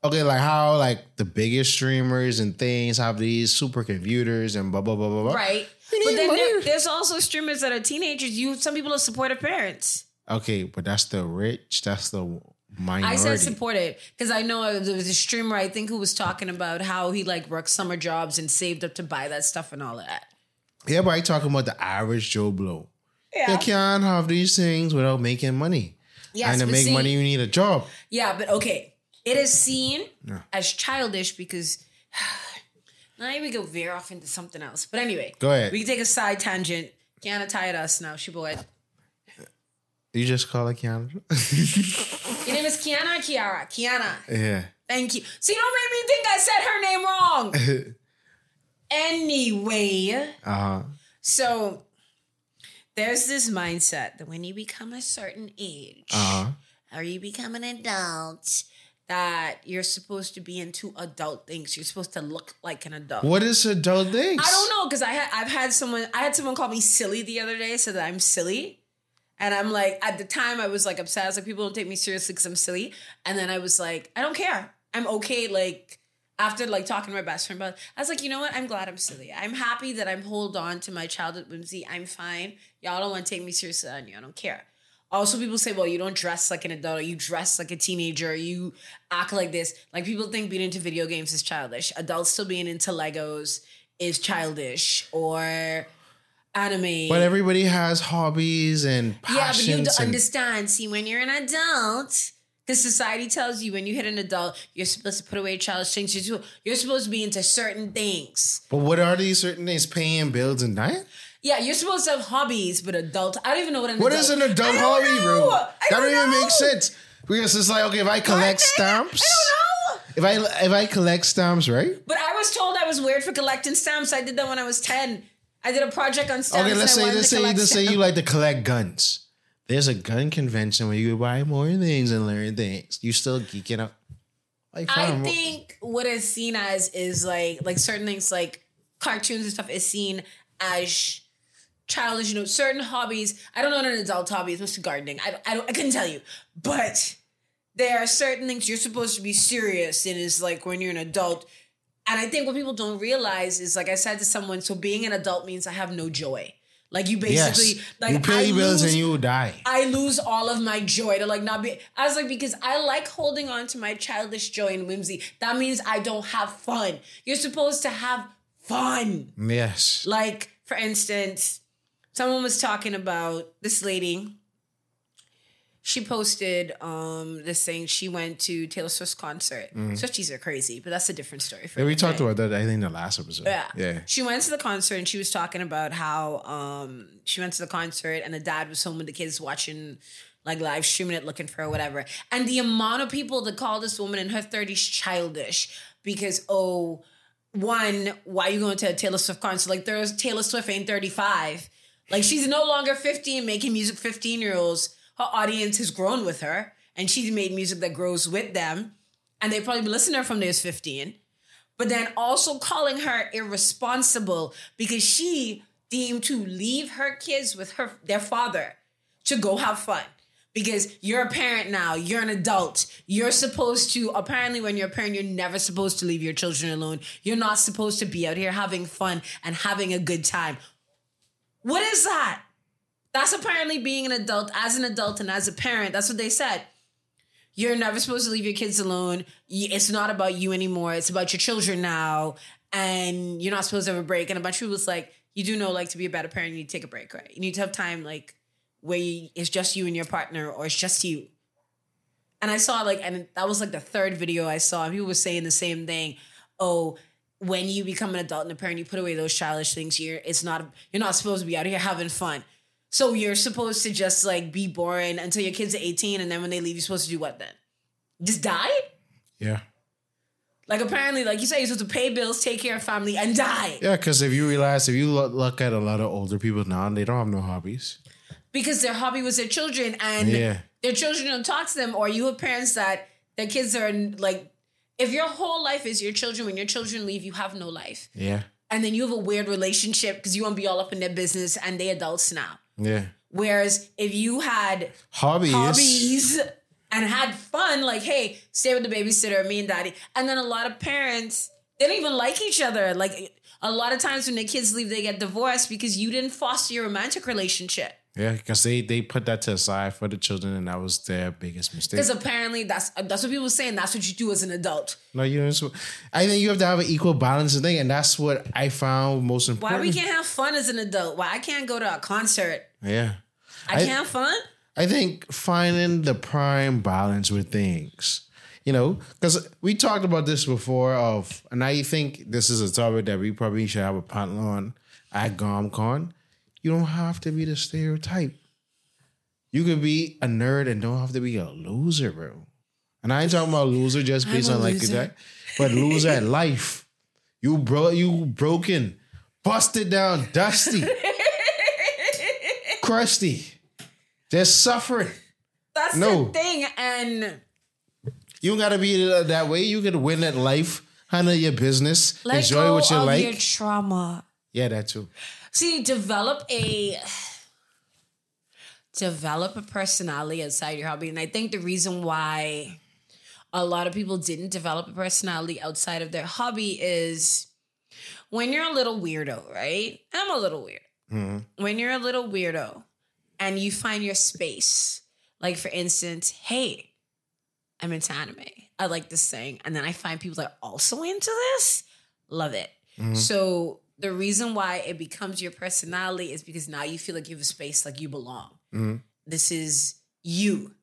okay, like how like the biggest streamers and things have these super computers and blah blah blah blah blah. right. But then there, there's also streamers that are teenagers. You some people are supportive parents. Okay, but that's the rich. That's the minority. I said supported because I know there was a streamer I think who was talking about how he like worked summer jobs and saved up to buy that stuff and all of that. yeah, but I talking about the average Joe Blow. Yeah. You can't have these things without making money. Yes, and to make see- money, you need a job. Yeah, but okay. It is seen as childish because <sighs> now we go veer off into something else. But anyway, Go ahead. We can take a side tangent. Kiana tired us now. She bored. You just call it Keanu. Your name is Kiana or Kiara? Kiana. yeah. Thank you. See, don't make me think I said her name wrong. <laughs> anyway, Uh huh. so there's this mindset that when you become a certain age Uh huh. or you become an adult, that you're supposed to be into adult things. You're supposed to look like an adult. What is adult things? I don't know because I had I've had someone I had someone call me silly the other day, so that I'm silly. And I'm like, at the time, I was like upset. I was like, people don't take me seriously because I'm silly. And then I was like, I don't care. I'm okay. Like after like talking to my best friend about, I was like, you know what? I'm glad I'm silly. I'm happy that I'm hold on to my childhood whimsy. I'm fine. Y'all don't want to take me seriously on you. I don't care. Also, people say, well, you don't dress like an adult, you dress like a teenager, you act like this. Like people think being into video games is childish. Adults still being into Legos is childish or anime. But everybody has hobbies and passions. yeah, but you have to and- understand. See, when you're an adult, because society tells you when you hit an adult, you're supposed to put away childish things. You're supposed- You're supposed to be into certain things. but what are these certain things? Paying bills and dying? Yeah, you're supposed to have hobbies, but adult. I don't even know what an What adult is an adult I don't hobby, know. bro? I That don't even know. make sense. Because it's like, okay, if I collect stamps, I don't know. if I if I collect stamps, right? But I was told I was weird for collecting stamps. I did that when I was 10. I did a project on stamps. Okay, let's and I say wanted let's to say collect let's say you stamps. like to collect guns. There's a gun convention where you buy more things and learn things. You still geeking out. Like, I fam, think what is seen as is like like certain things like cartoons and stuff is seen as childish. You know, certain hobbies. I don't know what an adult hobby is. Mostly gardening. I I don't. I couldn't tell you, but there are certain things you're supposed to be serious in. Is like when you're an adult. And I think what people don't realize is, like I said to someone, so being an adult means I have no joy. Like you yes, basically, like you pay I bills lose, and you die. I lose all of my joy to like not be. I was like, because I like holding on to my childish joy and whimsy. That means I don't have fun. You're supposed to have fun. Yes. Like, for instance, someone was talking about this lady. She posted um this thing. She went to Taylor Swift's concert. Swifties are crazy, but that's a different story. For Mm-hmm. Yeah, we talked about that. I think in the last episode. Yeah. Yeah. She went to the concert and she was talking about how um she went to the concert and the dad was home with the kids watching like live streaming it looking for her whatever. And the amount of people that call this woman in her 30s childish because oh one, why you going to a Taylor Swift concert? Like there's Taylor Swift ain't 35. Like she's no longer 15 making music 15 year olds. Her audience has grown with her and she's made music that grows with them. And they probably listening to her from there's 15 but then also calling her irresponsible because she deemed to leave her kids with her their father to go have fun because you're a parent now you're an adult you're supposed to apparently when you're a parent you're never supposed to leave your children alone you're not supposed to be out here having fun and having a good time what is that that's apparently being an adult as an adult and as a parent that's what they said you're never supposed to leave your kids alone. It's not about you anymore. It's about your children now. And you're not supposed to have a break. And a bunch of people was like, you do know, like, to be a better parent, you need to take a break, right? You need to have time, like, where you, it's just you and your partner, or it's just you. And I saw, like, and that was like the third video I saw. People were saying the same thing. Oh, when you become an adult and a parent, you put away those childish things. You're, it's not, you're not supposed to be out of here having fun. So you're supposed to just like be boring until your kids are 18, and then when they leave, you're supposed to do what then? Just die? Yeah. Like apparently, like you said, you're supposed to pay bills, take care of family, and die. Yeah, because if you realize, if you look, look at a lot of older people now, they don't have no hobbies. Because their hobby was their children, and Yeah. their children don't talk to them, or you have parents that their kids are like if your whole life is your children, when your children leave, you have no life. Yeah. And then you have a weird relationship because you want to be all up in their business and they adults now. Yeah. Whereas if you had Hobbies. hobbies and had fun, like, hey, stay with the babysitter, me and daddy. And then a lot of parents, they don't even like each other. Like a lot of times when the kids leave, they get divorced because you didn't foster your romantic relationship. Yeah, because they they put that to the side for the children, and that was their biggest mistake. Because apparently that's that's what people are saying. That's what you do as an adult. No, you know, so I think you have to have an equal balance of thing, and that's what I found most important. Why we can't have fun as an adult? Why I can't go to a concert? Yeah, I, I- can't have fun? I think finding the prime balance with things, you know, because we talked about this before. Of and I think this is a topic that we probably should have a panel on at GomCon. You don't have to be the stereotype. You could be a nerd and don't have to be a loser, bro. And I ain't talking about loser just based on like that, but loser at life. You bro, you broken, busted down, dusty, <laughs> crusty, just suffering. That's No. the thing. And You gotta be that way. You can win at life, handle your business, let enjoy what you of like. your trauma. yeah, that too. See, develop a develop a personality outside your hobby. And I think the reason why a lot of people didn't develop a personality outside of their hobby is when you're a little weirdo, right? I'm a little weird. Mm-hmm. When you're a little weirdo and you find your space, like for instance, hey, I'm into anime. I like this thing. And then I find people that are also into this. Love it. Mm-hmm. So the reason why it becomes your personality is because now you feel like you have a space like you belong. Mm-hmm. This is you.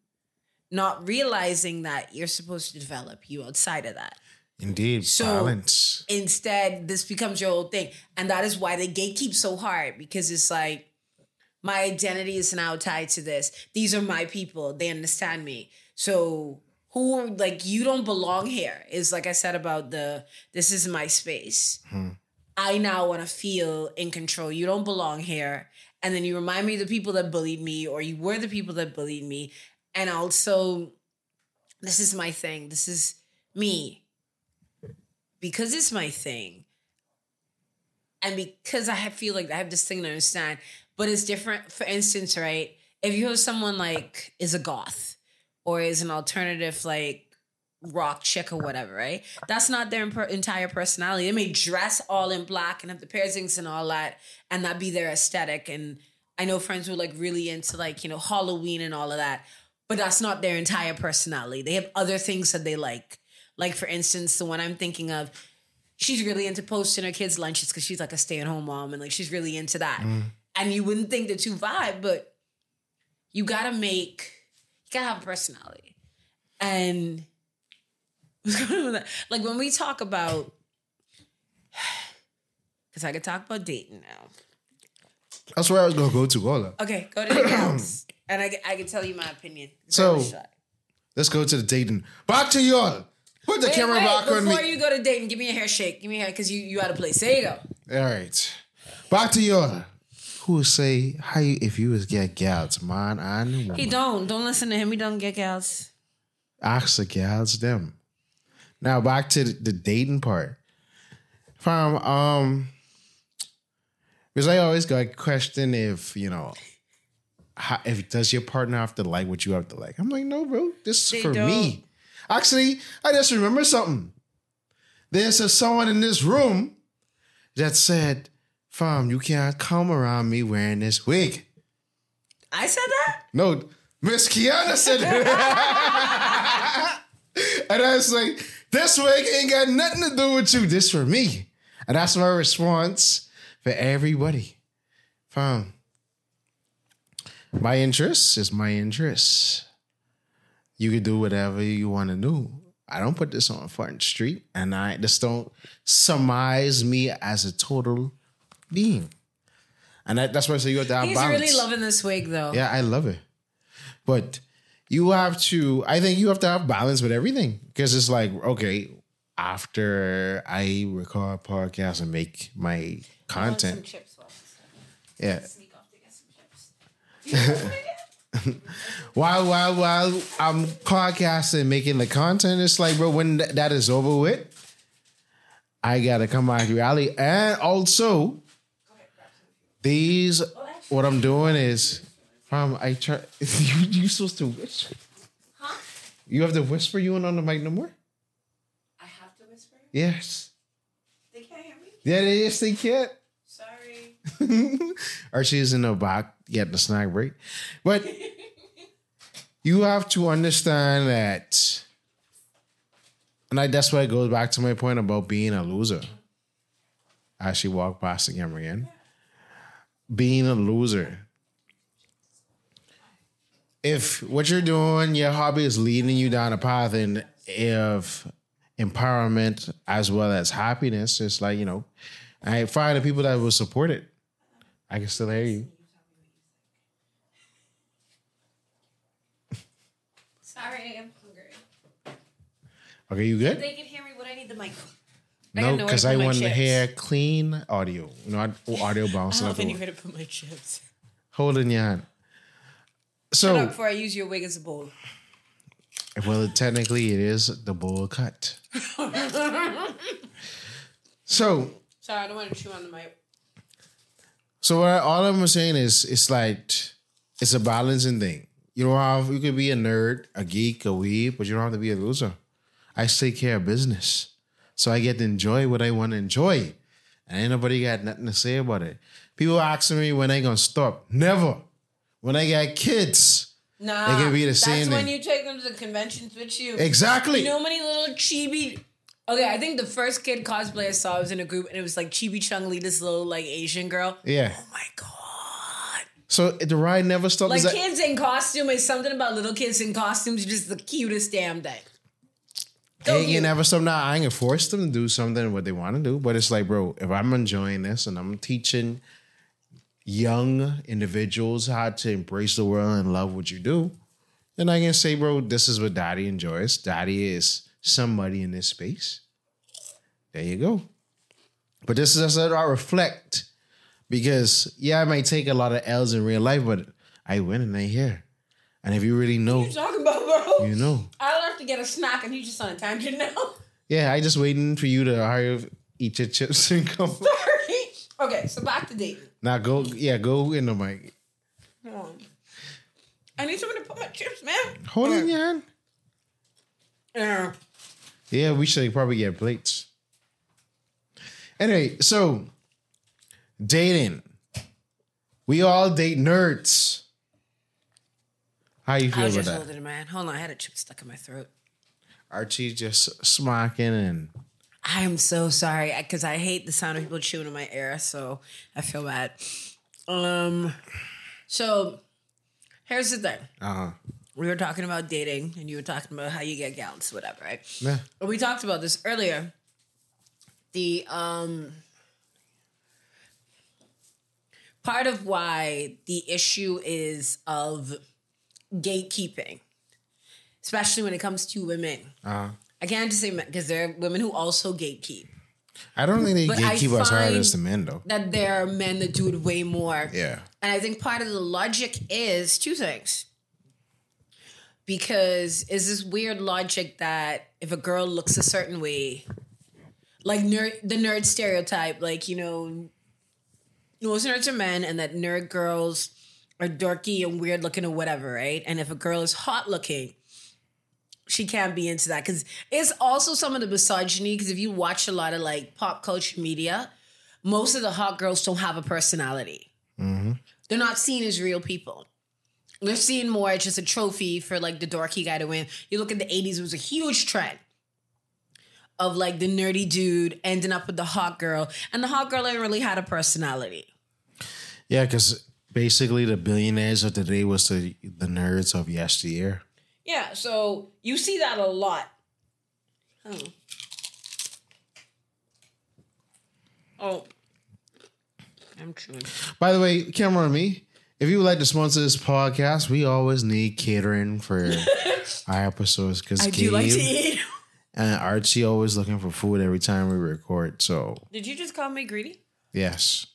Not realizing that you're supposed to develop you outside of that. Indeed, So- balance. Instead, this becomes your whole thing. And that is why they gatekeep so hard because it's like, my identity is now tied to this. These are my people. They understand me. So who like you don't belong here is like I said about the this is my space. Hmm. I now want to feel in control. You don't belong here. And then you remind me of the people that bullied me, or you were the people that bullied me. And also, this is my thing. This is me. Because it's my thing. And because I have, feel like I have this thing to understand, but it's different. For instance, right? If you have someone like is a goth or is an alternative like rock chick or whatever, right? That's not their imper- entire personality. They may dress all in black and have the piercings and all that, and that be their aesthetic. And I know friends who are like really into like you know Halloween and all of that, but that's not their entire personality. They have other things that they like. Like for instance, the one I'm thinking of, she's really into posting her kids' lunches because she's like a stay at home mom and like she's really into that. Mm-hmm. And you wouldn't think the two vibe, but you gotta make you gotta have a personality. And what's going on with that? Like when we talk about because I could talk about dating now. That's where I was gonna go to. Hold up. Okay, go to the <clears throat> house. And I, I can tell you my opinion. So- Let's go to the dating. Back to y'all. Put the Wait, camera wait, back on me. Before you go to dating, give me a hair shake. Give me a hair because you you out of place. There you go. All right. Back to y'all. Who would say how you, if you was get gals, man and woman? He don't. Don't listen to him. He don't get gals. Ask the gals them. Now back to the, dating part. From um because I always got a question if, you know, how, if does your partner have to like what you have to like? I'm like, no, bro. This is They for don't. me. Actually, I just remember something. There's a, someone in this room that said, Fam, you can't come around me wearing this wig. I said that. No, Miss Kiana said it. <laughs> and I was like, this wig ain't got nothing to do with you. This for me. And that's my response for everybody. Fam. My interest is my interest. You can do whatever you want to do. I don't put this on front street, and I just don't surmise me as a total being. And that, that's why I say you have to have He's balance. really loving this wig though. Yeah, I love it. But you have to, I think you have to have balance with everything. Because it's like, okay, after I record a podcast and make my content, chips. yeah. Sneak off to get some chips. <laughs> while while while I'm podcasting, making the content, it's like, bro, when th- that is over with, I gotta come back to reality. And also, these what I'm doing is, um, I try. <laughs> You you supposed to whisper? Huh? You have to whisper. You and on the mic no more. I have to whisper. Yes. They can't hear me. Yeah, they yes they can't. Sorry. <laughs> Archie is in the back getting the snack break. But <laughs> you have to understand that, and I, that's why it goes back to my point about being a loser. As she walked past the camera again, being a loser. If what you're doing, your hobby is leading you down a path in, of empowerment as well as happiness, it's like, you know, I find the people that will support it. I can still hear you. Sorry, I'm hungry. Okay, you good? They can hear me. What I need the mic. No, I gotta know where because put I want to hear clean audio, not audio bouncing. <laughs> I don't off have anywhere to put my chips. Hold in your hand. Shut up So, before I use your wig as a bowl. well, technically, it is the bowl cut. so, Sorry, I don't want to chew on the mic. So what I, all I'm saying is, it's like it's a balancing thing. You don't have you could be a nerd, a geek, a weeb, but you don't have to be a loser. I take care of business, so I get to enjoy what I want to enjoy, and ain't nobody got nothing to say about it. People asking me when I gonna stop. Never. When I got kids, Nah, It can be the that's same when thing. you take them to the conventions with you. exactly. You know how many little chibi. Okay, I think the first kid cosplay I saw was in a group, and it was like Chibi Chun-Li, this little like Asian girl. yeah. Oh my god! So the ride never stops. Like that- kids in costume is something about little kids in costumes, just the cutest damn thing. So ain't cute. never stop. Now I ain't gonna force them to do something what they want to do, but it's like, bro, if I'm enjoying this and I'm teaching young individuals how to embrace the world and love what you do, then I can say, bro, this is what Daddy enjoys. Daddy is somebody in this space. There you go. But this is just how I reflect because yeah, I might take a lot of L's in real life, but I win and I here. And if you really know, What you talking about, bro? you know. I love to get a snack, and you just on a tangent now. Yeah, I just waiting for you to hire, eat your chips and come. <laughs> okay, so back to dating. now go, yeah, go in the mic. Come on. I need someone to put my chips, man. Hold in your hand. Yeah. Yeah, we should probably get plates. Anyway, so dating. We all date nerds. How you feeling? I was about just that? holding it, man. Hold on, I had a chip stuck in my throat. Archie just smacking and I'm so sorry because I hate the sound of people chewing in my ear, so I feel bad. Um, so here's the thing: uh we were talking about dating, and you were talking about how you get gals, whatever, right? yeah. We talked about this earlier. The um part of why the issue is of gatekeeping, especially when it comes to women. Uh, I can't just say because there are women who also gatekeep. I don't think they But gatekeep as hard as the men though. That there are men that do it way more. Yeah. And I think part of the logic is two things. Because is this weird logic that if a girl looks a certain way, like nerd, the nerd stereotype, like you know, most nerds are men, and that nerd girls are dorky and weird looking or whatever, right? And if a girl is hot looking, she can't be into that because it's also some of the misogyny. Because if you watch a lot of like pop culture media, most of the hot girls don't have a personality. Mm-hmm. They're not seen as real people. They're seen more as just a trophy for like the dorky guy to win. You look at the 80s, it was a huge trend of like the nerdy dude ending up with the hot girl. And the hot girl ain't really had a personality. Yeah, because basically the billionaires of today was the the nerds of yesteryear. Yeah, so you see that a lot. Oh. Oh. I'm chewing. By the way, camera on me. If you would like to sponsor this podcast, we always need catering for <laughs> our episodes because I do like to eat. and Archie always looking for food every time we record. So Did you just call me greedy? yes,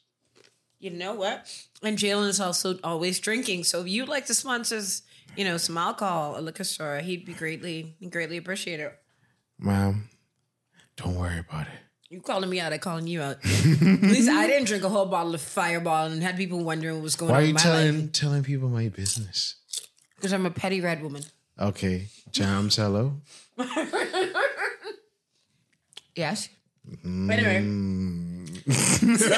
you know what? And Jalen is also always drinking. So if you'd like to sponsor, us, you know, some alcohol, a liquor store, he'd be greatly, greatly appreciated. Mom, don't worry about it. You calling me out, I calling you out. <laughs> At least I didn't drink a whole bottle of Fireball and had people wondering what was going Why on are you telling life. telling people my business? Because I'm a petty red woman. Okay, Jams, hello. <laughs> Yes. Anyway. <laughs>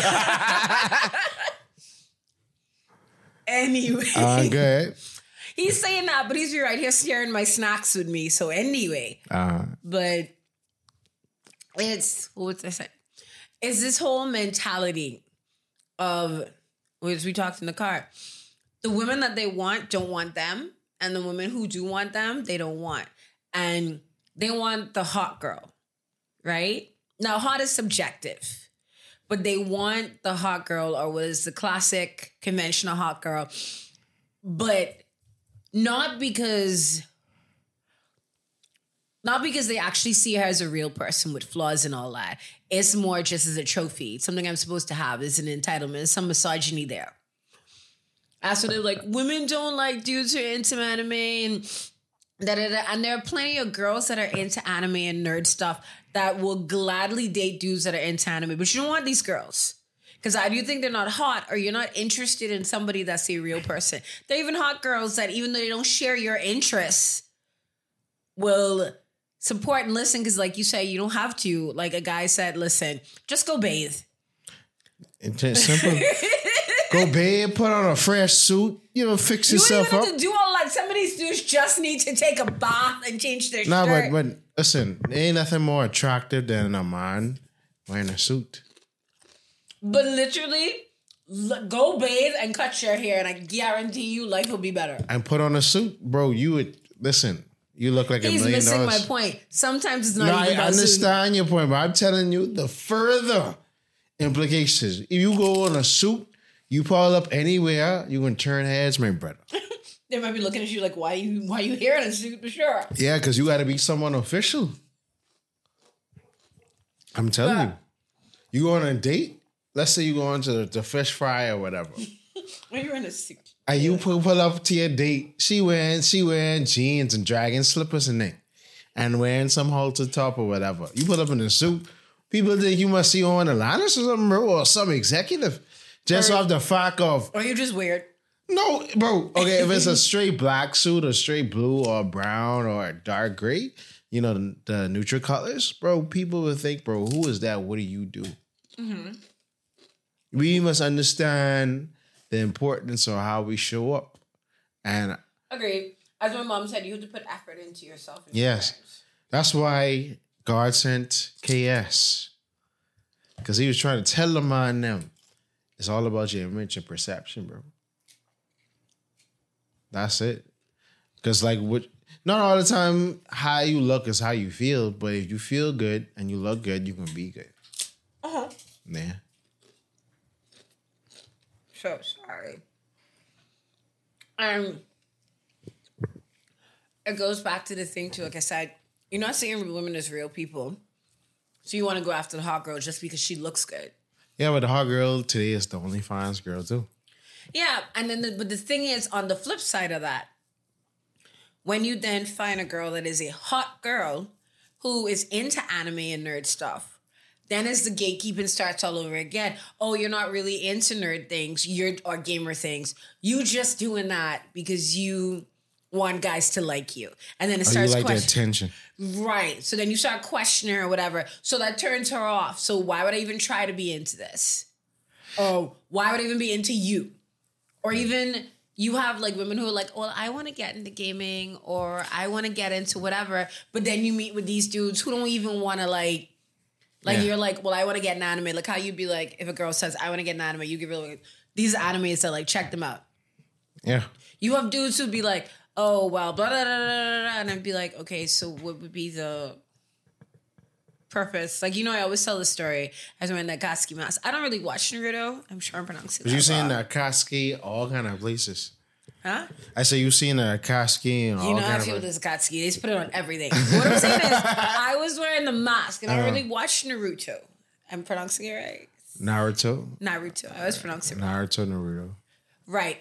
anyway. Uh, good. He's saying that, but he's right here sharing my snacks with me. So anyway, Uh, but it's what was I say? It's this whole mentality of which we talked in the car. The women that they want don't want them, and the women who do want them, they don't want. And they want the hot girl, right? Now, hot is subjective, but they want the hot girl, or was the classic conventional hot girl, but not because not because they actually see her as a real person with flaws and all that. It's more just as a trophy, something I'm supposed to have. Is an entitlement, some misogyny there. That's what they're like. Women don't like dudes who are into anime and da, da, da. And there are plenty of girls that are into anime and nerd stuff that will gladly date dudes that are into anime. But you don't want these girls. Because I do think they're not hot or you're not interested in somebody that's a real person. They're even hot girls that even though they don't share your interests, will support and listen because like you say you don't have to like a guy said listen just go bathe it's simple. <laughs> Go bathe, put on a fresh suit, you know, fix you yourself up. have to do all that some of these dudes just need to take a bath and change their No, shirt but but listen, ain't nothing more attractive than a man wearing a suit. But literally l- go bathe and cut your hair and i guarantee you life will be better And put on a suit, bro. You would listen. You look like a he's million missing my point sometimes it's not No, even I about suit. understand your point, but I'm telling you the further implications. If you go on a suit, you pull up anywhere, you can turn heads, my brother. <laughs> they might be looking at you like why you why you here in a suit for sure Yeah, because you got to be someone official. I'm telling Yeah. you. You go on a date. Let's say you go on to the, the fish fry or whatever, <laughs> when you're in a suit and you pull, pull up to your date. She wearing she wearing jeans and dragging slippers and that, and wearing some halter top or whatever. You pull up in a suit. People think you must see on the line or something, or some executive. Just Or- off the fact of or you're just weird no, bro. Okay, if it's a straight black suit or straight blue or brown or dark gray, you know the, the neutral colors, bro. People will think, bro, who is that? What do you do? Mm-hmm. We must understand the importance of how we show up, and Agreed. As my mom said, you have to put effort into yourself. and Yes. sometimes- that's why God sent KS because He was trying to tell the man them it's all about your image and perception, bro. That's it. Because like what not all the time how you look is how you feel, but if you feel good and you look good, you can be good. Uh-huh. Yeah. So sorry. Um, it goes back to the thing too. Like I said, you're not seeing women as real people, so you want to go after the hot girl just because she looks good. Yeah, but the hot girl today is the only finest girl too. Yeah, and then the, but the thing is, on the flip side of that, when you then find a girl that is a hot girl who is into anime and nerd stuff, then as the gatekeeping starts all over again. Oh, you're not really into nerd things, you're or gamer things. You just doing that because you want guys to like you, and then it Oh, you starts like the question- attention. Right. So then you start questioning her or whatever. So that turns her off. So why would I even try to be into this? Oh, why would I even be into you? Or even you have like women who are like, well, I want to get into gaming or I want to get into whatever. But then you meet with these dudes who don't even want to like, like Yeah. you're like, well, I want to get an anime. Like how you'd be like, if a girl says, I want to get an anime, you give her like, these animes that like, check them out. Yeah. You have dudes who'd be like, oh, well, blah, blah, blah, blah, blah, and I'd be like, okay, so what would be the purpose? Like, you know, I always tell the story as when that Katsuki mask. I don't really watch Naruto. I'm sure I'm pronouncing But you seen the all kind of places. Huh? I say you've seen a Akatsuki and all You know, kind I of feel with places. this Katsuki. They just put it on everything. What I'm saying is, I was wearing the mask and I Uh-huh. really watched Naruto. I'm pronouncing it right. Naruto, Naruto. I was pronouncing it wrong. Naruto, Naruto. Right.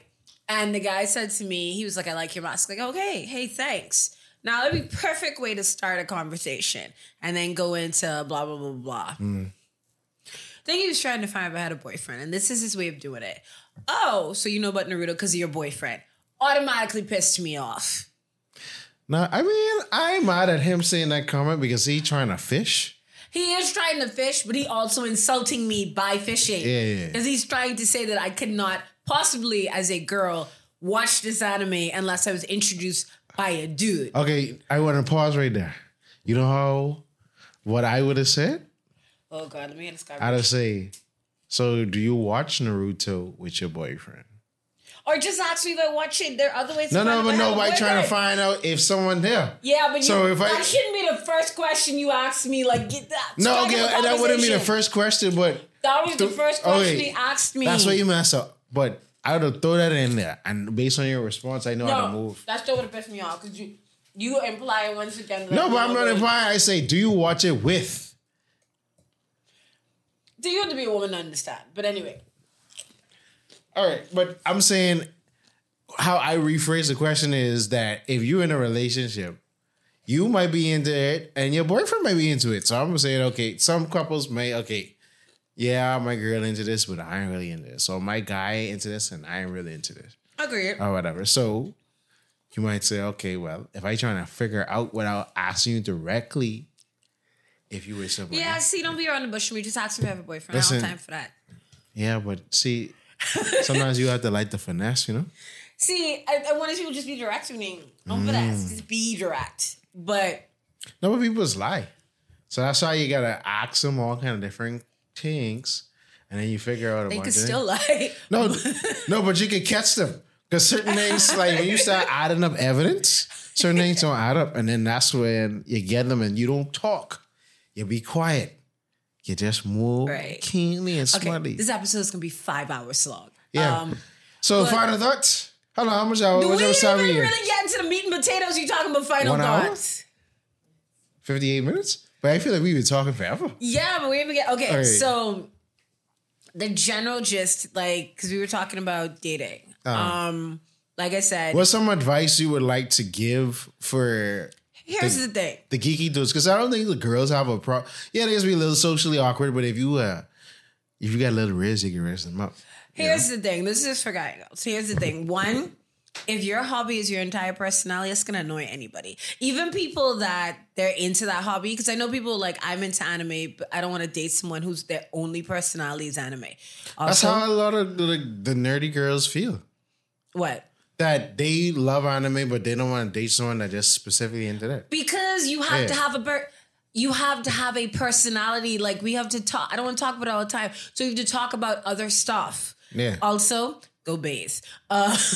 And the guy said to me, he was like, I like your mask. Like, okay, hey, thanks. Now that'd be perfect way to start a conversation and then go into blah blah blah blah. Then he was trying to find if I had a boyfriend, and this is his way of doing it. Oh, so you know about Naruto because of your boyfriend. Automatically pissed me off. Now, I mean, I'm mad at him saying that comment because he trying to fish. He is trying to fish, but he also insulting me by fishing. Yeah, yeah, yeah. Because he's trying to say that I could not possibly, as a girl, watch this anime unless I was introduced by a dude. Okay, I want to pause right there. You know how what I would have said? Oh god, let me this guy. I'd have say, so do you watch Naruto with your boyfriend? Or just ask me if I watch it. There are other ways. No, to no, but out if I have a nobody trying to find out if someone there. Yeah, but So you, if I- that shouldn't be the first question you ask me. Like, get that. No, okay, and that wouldn't be the first question, but That was the first question okay, he asked me. that's why you mess up. But I would have throw that in there, and based on your response, I know how to No, move. that still would have pissed me off because you you imply once again. that No, but I'm not implying. I say, do you watch it with? Do you have to be a woman to understand? But anyway, All right, but I'm saying how I rephrase the question is that if you're in a relationship, you might be into it and your boyfriend might be into it. So I'm saying, okay, some couples may, okay, yeah, my girl into this, but I ain't really into this. So my guy into this and I ain't really into this agree. or whatever. So you might say, okay, well, if I trying to figure out without asking you directly if you were someone. yeah, see, don't be around the bush. We just ask if you have a boyfriend. I Listen. don't have time for that. Yeah, but see, sometimes you have to like the finesse, you know? See, I, I want people to just be direct with me. Don't put Mm. us. Just be direct. But No, but people just lie. So that's why you gotta ask them all kind of different things, and then you figure out a they could of still lie. No, <laughs> no, but you can catch them because certain things, like when you start adding up evidence, certain things don't add up, and then that's when you get them, and you don't talk. You be quiet. You just move Right. keenly and Okay, smartly. this episode is gonna be five hours long. Yeah. Um, so final thoughts. Hold on, how much hour? do we even really get into the meat and potatoes? You talking about final One thoughts? Fifty-eight minutes. But I feel like we've been talking forever. Yeah, but we even get okay. Right. So the general gist, like, because we were talking about dating. Um, like I said, What's some advice you would like to give for here's the- the thing. the geeky dudes because I don't think the girls have a problem. Yeah, they just be a little socially awkward, but if you uh, if you got a little riz, you can raise them up. Here's the thing. This is for guy girls. Here's the thing. One, if your hobby is your entire personality, it's gonna annoy anybody. Even people that they're into that hobby. Because I know people like I'm into anime, but I don't want to date someone whose their only personality is anime. That's how a lot of the, the nerdy girls feel. what? That they love anime, but they don't want to date someone that just specifically into that. Because you have Yeah. to have a per- you have to have a personality. Like we have to talk. I don't want to talk about it all the time. So we have to talk about other stuff. Yeah. Also, go bathe. Uh, <laughs>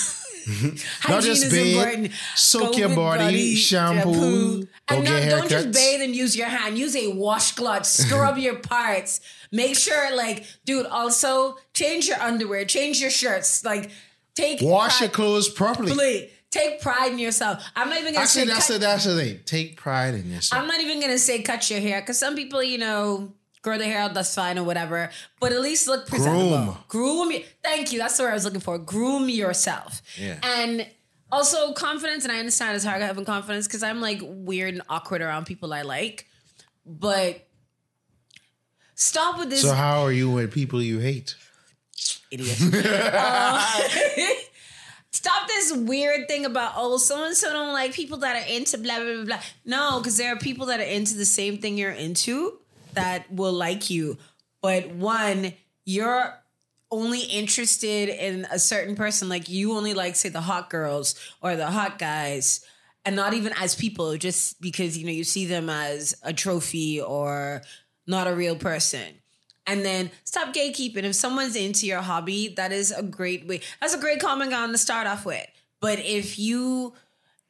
<laughs> Not hygiene just is bathe, important. soak Go your with body, shampoo, go and get not, don't just bathe and use your hand. Use a washcloth. Scrub <laughs> your parts. Make sure, like, dude. Also, change your underwear. Change your shirts. Like, take Wash pride- your clothes properly. Please take pride in yourself. I'm not even gonna Actually, say that's cut- the that's the thing. Take pride in yourself. I'm not even gonna say cut your hair because some people, you know, grow their hair out, that's fine or whatever. But at least look presentable. Groom. Groom. Thank you. That's the word I was looking for. Groom yourself. Yeah. And also confidence, and I understand it's hard having confidence because I'm like weird and awkward around people I like. But stop with this so how are you with people you hate? Idiot. <laughs> Uh, <laughs> Stop this weird thing about oh so and so don't like people that are into blah blah blah blah. No, because there are people that are into the same thing you're into that will like you. But one, you're only interested in a certain person. Like you only like say the hot girls or the hot guys, and not even as people, just because you know you see them as a trophy or not a real person. And then stop gatekeeping. If someone's into your hobby, that is a great way. That's a great common ground to start off with. But if you,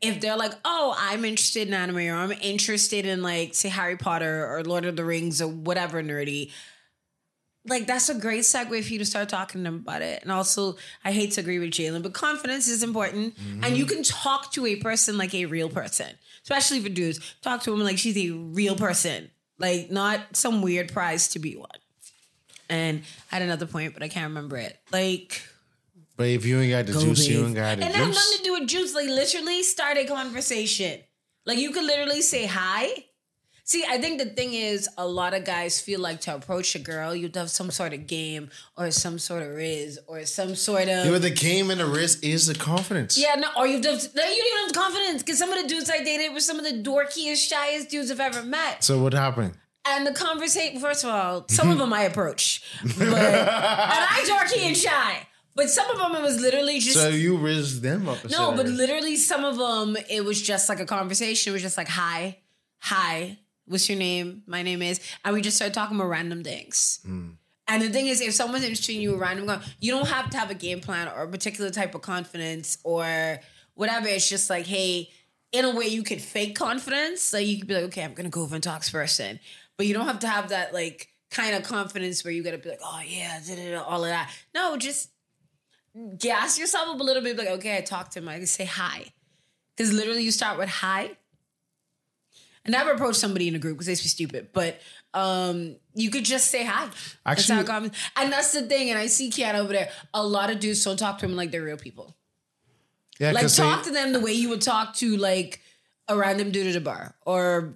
if they're like, oh, I'm interested in anime or I'm interested in like, say, Harry Potter or Lord of the Rings or whatever nerdy, like that's a great segue for you to start talking to them about it. And also, I hate to agree with Jalen, but confidence is important. And you can talk to a person like a real person, especially for dudes. Talk to them like she's a real person, like not some weird prize to be won. And I had another point, but I can't remember it. Like, But if you ain't got the go juice, you ain't got the and it has juice. nothing to do with juice. Like, literally start a conversation. Like, you could literally say hi. See, I think the thing is, a lot of guys feel like to approach a girl, you have to have some sort of game or some sort of riz or some sort of. Yeah, but the game and the risk is the confidence. Yeah, no, or you have to, no, you don't even have the confidence because some of the dudes I dated were some of the dorkiest, shyest dudes I've ever met. So what happened? And the conversation, first of all, some of them I approach, but and I dorky and shy. But some of them it was literally just So you risk them up. no, but literally some of them it was just like a conversation. It was just like hi, hi, what's your name? My name is, and we just started talking about random things. Hmm. And the thing is, if someone's interested in you, a random, guy, you don't have to have a game plan or a particular type of confidence or whatever. It's just like, hey, in a way, you could fake confidence. Like you could be like, okay, I'm gonna go over and talk to this person, but you don't have to have that like kind of confidence where you gotta be like, oh yeah, da-da-da, all of that. No, just gas yourself up a little bit. Like, okay, I talked to him. I can say hi, because literally, you start with hi. And I never approach somebody in a group because they be stupid, but um, you could just say hi. that's Actually- comes. And that's the thing. And I see Kiana over there. A lot of dudes don't talk to him like they're real people. yeah, Like talk they- to them the way you would talk to like a random dude at a bar, or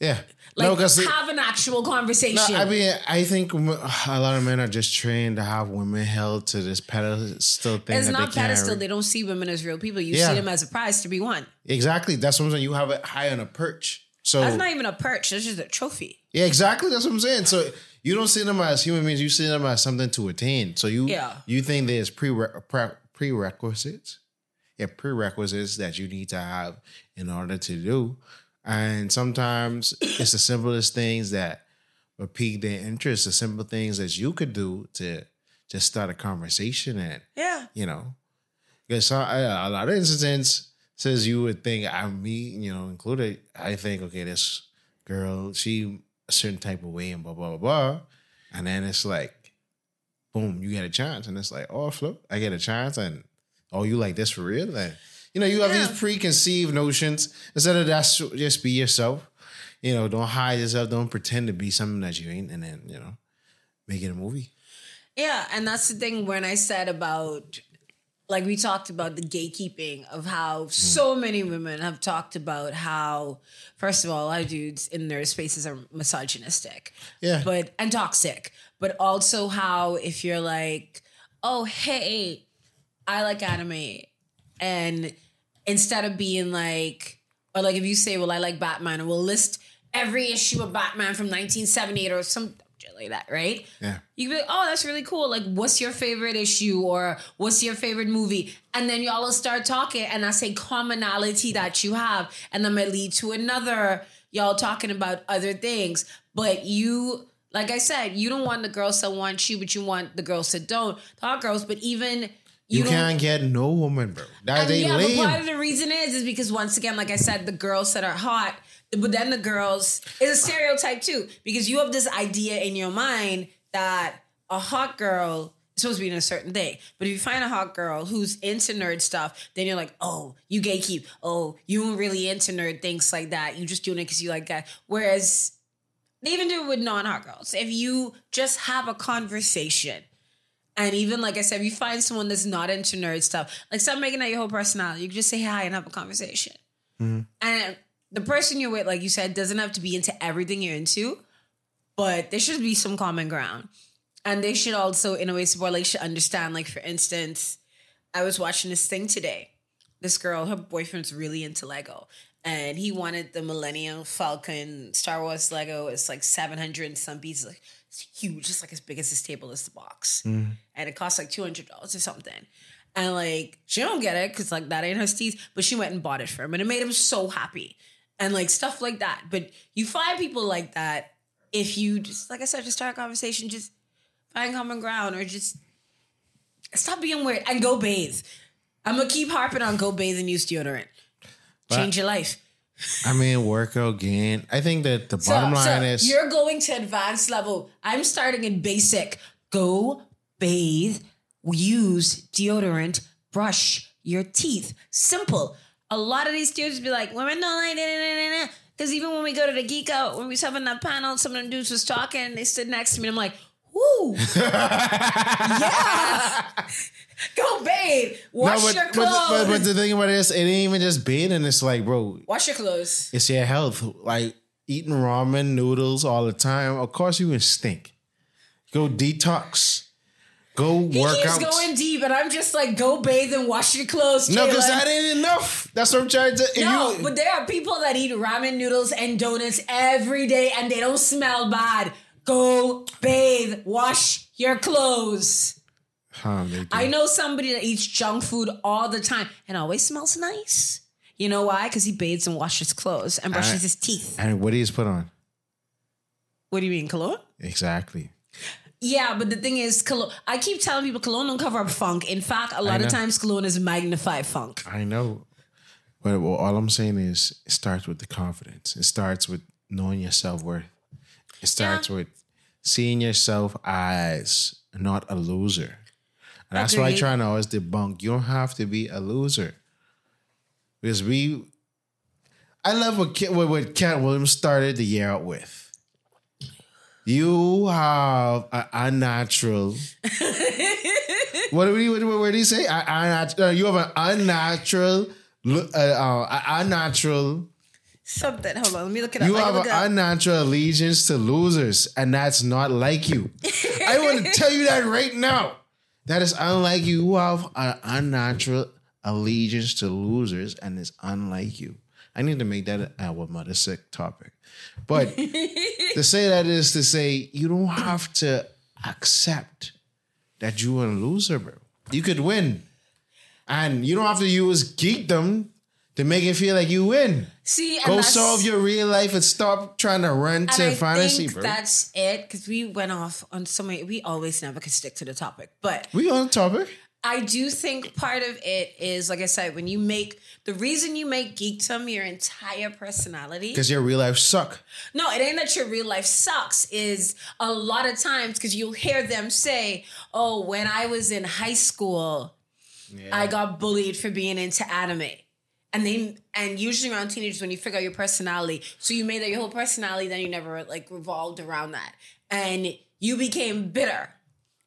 yeah. like no, have an actual conversation. I mean, I think a lot of men are just trained to have women held to this pedestal thing. it's not they pedestal. They don't see women as real people. You Yeah. see them as a prize to be won. Exactly. That's what I'm saying. You have it high on a perch. So That's not even a perch. That's just a trophy. yeah, exactly. That's what I'm saying. So you don't see them as human beings. You see them as something to attain. So you Yeah. you think there's prere- pre- prerequisites, yeah, prerequisites that you need to have in order to do. And sometimes it's the simplest things that will pique their interest. The simple things that you could do to just start a conversation and Yeah. you know, because a lot of instances says you would think I'm me, you know, included. I think okay, this girl, she a certain type of way and blah blah blah blah, and then it's like, boom, you get a chance, and it's like, oh, flip, I get a chance, and oh, you like this for real, and you know, you have Yeah. these preconceived notions instead of that, just be yourself. You know, don't hide yourself. Don't pretend to be something that you ain't, and then you know, make it a movie. Yeah, and that's the thing when I said about like we talked about the gatekeeping of how mm. so many women have talked about how first of all, a lot of dudes in their spaces are misogynistic. Yeah. But and toxic. But also how if you're like, oh hey, I like anime and instead of being like or like if you say, well, I like Batman and we'll list every issue of Batman from 1978 or some shit like that, right? Yeah. You can be like, oh, that's really cool. Like, what's your favorite issue or what's your favorite movie? And then y'all will start talking, and that's a commonality that you have. And that might lead to another, y'all talking about other things. But you, like I said, you don't want the girls that want you, but you want the girls that don't. Talk girls, but even You, you, can't get no woman, bro. That And yeah, lame. but part of the reason is is because once again, like I said, the girls that are hot, but then the girls is a stereotype too, because you have this idea in your mind that a hot girl is supposed to be in a certain thing. But if you find a hot girl who's into nerd stuff, then you're like, oh, you gatekeep. Oh, you weren't really into nerd things like that. You just doing it because you like that. Whereas they even do it with non-hot girls. If you just have a conversation and even like I said, if you find someone that's not into nerd stuff, like stop making that your whole personality. You can just say hi and have a conversation. Mm-hmm. And the person you're with, like you said, doesn't have to be into everything you're into, but there should be some common ground. And they should also, in a way, support, like, should understand. Like, for instance, I was watching this thing today. This girl, her boyfriend's really into Lego. And he wanted the Millennium Falcon Star Wars Lego. It's like 700 and some pieces. Like, it's huge. It's like as big as this table is the box. Mm-hmm. And it costs like $200 or something. And like, she don't get it because like that ain't her steez, but she went and bought it for him. And it made him so happy. And like stuff like that. But you find people like that if you just, like I said, just start a conversation, just find common ground or just stop being weird and go bathe. I'm gonna keep harping on go bathe and use deodorant. Change your life. I mean, workout gain. I think that the So- bottom so line is you're going to advanced level. I'm starting in basic. Go bathe, use deodorant, brush your teeth. Simple. A lot of these dudes be like, women don't like Because even when we go to the geek out, when we was having that panel, some of them dudes was talking, they stood next to me, and I'm like, Woo! <laughs> yeah. Go bathe. Wash but, your clothes. but, but the thing about it is, it ain't even just bathing. It's like, bro, Wash your clothes. it's your health. Like eating ramen noodles all the time. Of course, you can stink. Go detox. Go He work keeps out. going deep, and I'm just like, go bathe and wash your clothes. no, because that ain't enough. That's what I'm trying to. No, you, but there are people that eat ramen noodles and donuts every day and they don't smell bad. Go bathe, wash your clothes. Huh. I know somebody that eats junk food all the time and always smells nice. You know why? Because he bathes and washes clothes and brushes I- his teeth. And what do you put on? What do you mean, cologne? Exactly. Yeah, but the thing is, cologne. I keep telling people cologne don't cover up funk. In fact, a lot of times cologne is magnified funk. I know. But well, all I'm saying is it starts with the confidence. It starts with knowing your self worth. It starts with seeing yourself as not a loser. And that's why I try to always debunk. You don't have to be a loser. Because we I love what Ken, what, Katt Williams started the year out with. You have an unnatural. <laughs> what do he? What, what did he say? I, unnatural, uh, you have an unnatural, uh, uh, unnatural. Something. Hold on, let me look it up. You have an unnatural allegiance to losers, and that's not like you. I want to <laughs> tell you that right now. That is unlike you. You have an unnatural allegiance to losers, and it's unlike you. I need to make that a what mother sick topic. But <laughs> to say that is to say you don't have to accept that you are a loser, bro. You could win. And you don't have to use geekdom to make it feel like you win. See, and Go solve your real life and stop trying to run to I fantasy, think bro. that's it because we went off on so many. We always never could stick to the topic, but we on topic. I do think part of it is, like I said, when you make the reason you make geekdom your entire personality. Because your real life suck. No, it ain't that your real life sucks. Is a lot of times because you'll hear them say, "Oh, when I was in high school, I got bullied for being into anime." And they and usually around teenagers when you figure out your personality, so you made that your whole personality, then you never like revolved around that, and you became bitter,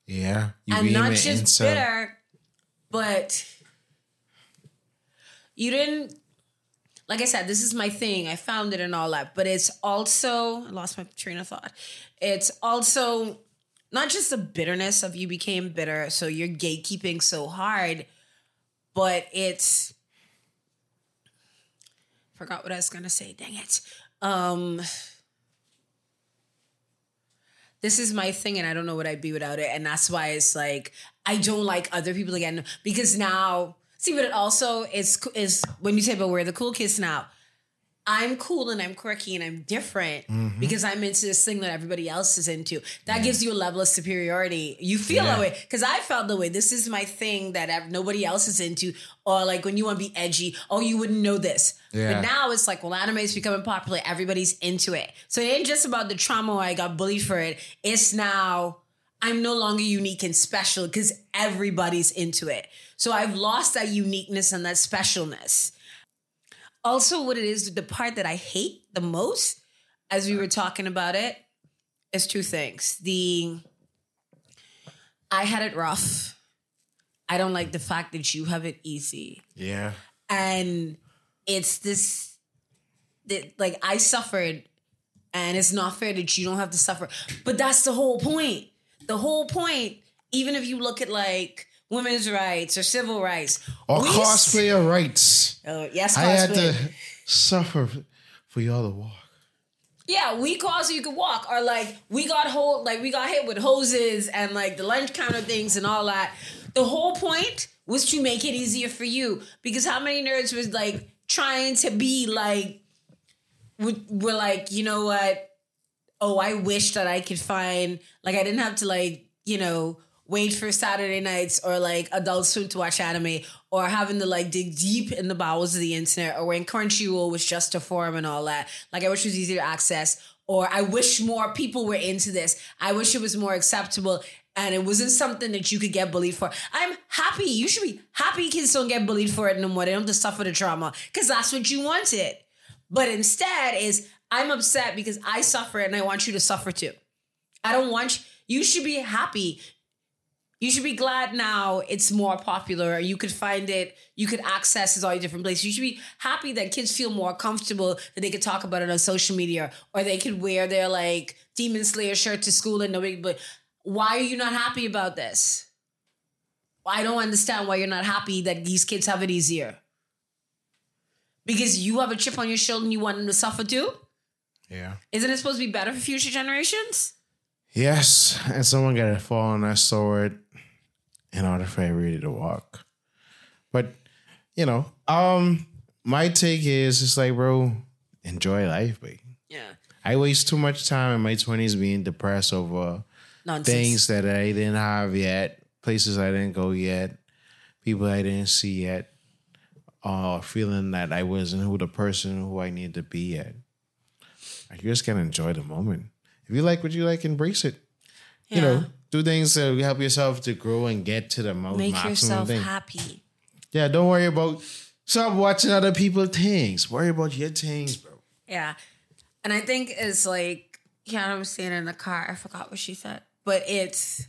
Yeah. You and not just bitter, but you didn't. Like I said, this is my thing. I found it and all that, but it's also I lost my train of thought. It's also not just the bitterness of you became bitter, so you're gatekeeping so hard, but it's forgot what I was gonna say. Dang it. Um this is my thing and I don't know what I'd be without it. And that's why it's like I don't like other people again because now see but it also is is when you say but we're the cool kids now. I'm cool and I'm quirky and I'm different Mm-hmm. because I'm into this thing that everybody else is into. That gives you a level of superiority. You feel that way because I felt the way. This is my thing that nobody else is into. Or like when you want to be edgy, oh, you wouldn't know this. Yeah. But now it's like, well, anime is becoming popular. Everybody's into it. So it ain't just about the trauma where I got bullied for it. It's now I'm no longer unique and special because everybody's into it. So I've lost that uniqueness and that specialness. Also, what it is, the part that I hate the most, as we were talking about it, is two things. The I had it rough. I don't like the fact that you have it easy Yeah. and it's this that like I suffered and it's not fair that you don't have to suffer. But that's the whole point. The whole point, even if you look at like women's rights or civil rights Or we- cosplayer rights. Oh, yes, I had to suffer for y'all to walk. Yeah, we caused so you could walk, or like we got hold, like we got hit with hoses and like the lunch counter things and all that. The whole point was to make it easier for you because how many nerds was like trying to be like, we- we're like, you know what? Oh, I wish that I could find like I didn't have to like you know wait for Saturday nights or like Adult Swim to watch anime or having to like dig deep in the bowels of the internet or when Crunchyroll was just a forum and all that. Like I wish it was easier to access or I wish more people were into this. I wish it was more acceptable and it wasn't something that you could get bullied for. I'm happy. You should be happy kids don't get bullied for it no more. They don't have to suffer the trauma because that's what you wanted. But instead is I'm upset because I suffer and I want you to suffer too. I don't want You should be happy. You should be glad now it's more popular. You could find it, you could access it all different places. You should be happy that kids feel more comfortable that they could talk about it on social media or they could wear their like Demon Slayer shirt to school and nobody but why are you not happy about this? I don't understand why you're not happy that these kids have it easier. Because you have a chip on your shoulder and you want them to suffer too? Yeah. Isn't it supposed to be better for future generations? Yes, and someone got to fall on that sword in order for everybody to walk. But you know, um, my take is it's like, bro, enjoy life, babe. Yeah. I waste too much time in my twenties being depressed over Nonsense. things that I didn't have yet, places I didn't go yet, people I didn't see yet, or feeling that I wasn't who the person who I need to be yet. I just gotta enjoy the moment. If you like what you like, embrace it. You know, Yeah. Do things to help yourself to grow and get to the most Make maximum yourself thing. happy. Yeah, don't worry about stop watching other people's things. Worry about your things, bro. Yeah. And I think it's like Kiana was saying in the car, I forgot what she said. But it's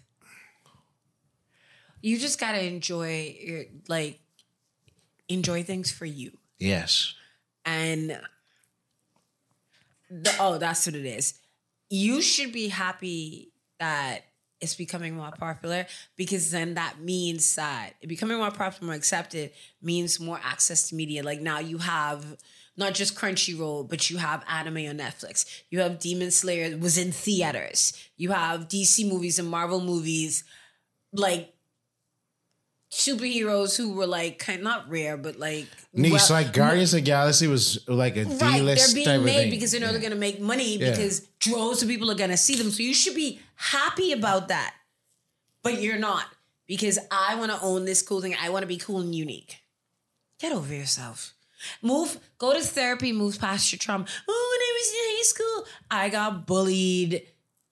you just gotta enjoy your like enjoy things for you. Yes. And the, oh, that's what it is. You should be happy that it's becoming more popular because then that means that becoming more popular, more accepted means more access to media. Like now you have not just Crunchyroll, but you have anime on Netflix. You have Demon Slayer was in theaters. You have DC movies and Marvel movies, like superheroes who were like kind not rare, but like Niche, well- like Guardians of the Galaxy was like a Right, they're being made thing. because they know Yeah. they're gonna make money Yeah. because droves of people are gonna see them. So you should be happy about that. But you're not. Because I wanna own this cool thing. I wanna be cool and unique. Get over yourself. Move, go to therapy, move past your trauma. Oh, when I was in high school, I got bullied.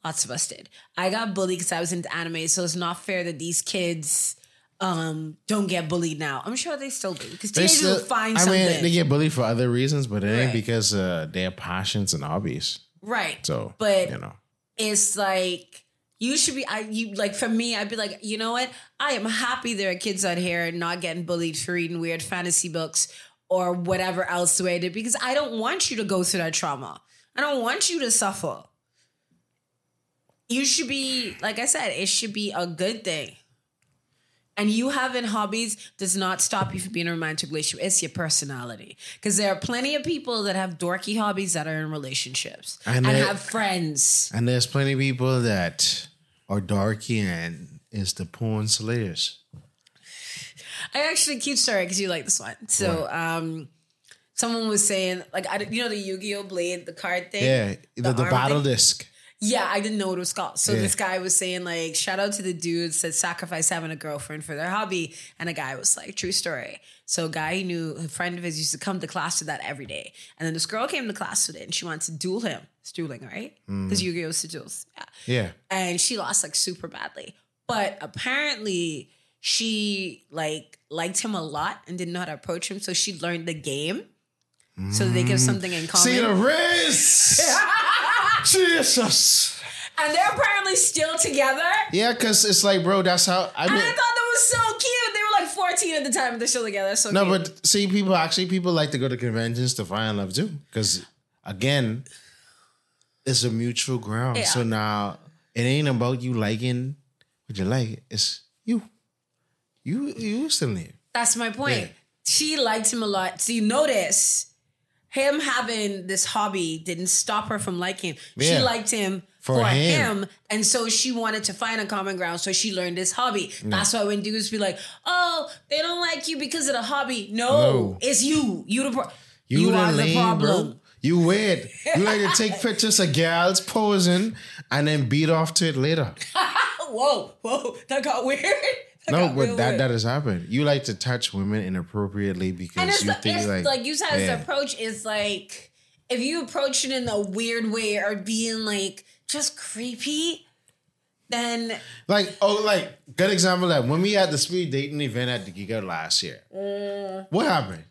Lots of us did. I got bullied because I was into anime, so it's not fair that these kids um don't get bullied now. I'm sure they still do because They teenagers will still- find I something. mean, they get bullied for other reasons, but it ain't because uh, their passions and hobbies. right. So, But- you know, it's like you should be I you like for me I'd be like you know what I am happy there are kids out here not getting bullied for reading weird fantasy books or whatever else the way I did because I don't want you to go through that trauma I don't want you to suffer you should be like I said it should be a good thing and you having hobbies does not stop you from being in a romantic relationship. It's your personality. Because there are plenty of people that have dorky hobbies that are in relationships And and, they- have friends. and there's plenty of people that are darky and is the porn slayers. I actually cute story because you like this one. So, um, someone was saying like I you know the Yu Gi Oh blade the card thing. Yeah, the, the, arm battle thing? disc. Yeah, I didn't know what it was called. So Yeah. this guy was saying like, shout out to the dudes that sacrifice having a girlfriend for their hobby, and a guy was like, true story. So a guy he knew, a friend of his used to come to class with that every day, and then this girl came to class with it, and she wanted to duel him. It's dueling, right? Because Yu Gi Oh's to duels. Yeah Yeah. and she lost like super badly. But apparently, she like liked him a lot and didn't know how to approach him, so she learned the game. So they give something in mm. common. See the wrist. <laughs> Jesus. and they're apparently still together. Yeah, because it's like, bro, that's how I And. I thought that was so cute. They were like 14 at the time, but they're still together. So No, cute. but see, people actually people like to go to conventions to find love too, because again, it's a mutual ground. Yeah. So now it ain't about you liking what you like. It's you, you, you still here. That's my point. Yeah. She liked him a lot. So you notice him having this hobby didn't stop her from liking him. She liked him For for, him. him. And so she wanted to find a common ground. So she learned this hobby. That's why when dudes be like, oh, they don't like you because of the hobby. No, No. it's you. You the pro- You, you are the problem. bro. You weird. You like to take pictures of gals posing and then beat off to it later. <laughs> Whoa, whoa, that got weird. <laughs> No, but that weird. that has happened. You like to touch women inappropriately because you think it's like like, you said, yeah. approach is like if you approach it in a weird way or being like just creepy, then Like, oh, like, good example that when we had the speed dating event at the Giga last year, Mm. what happened?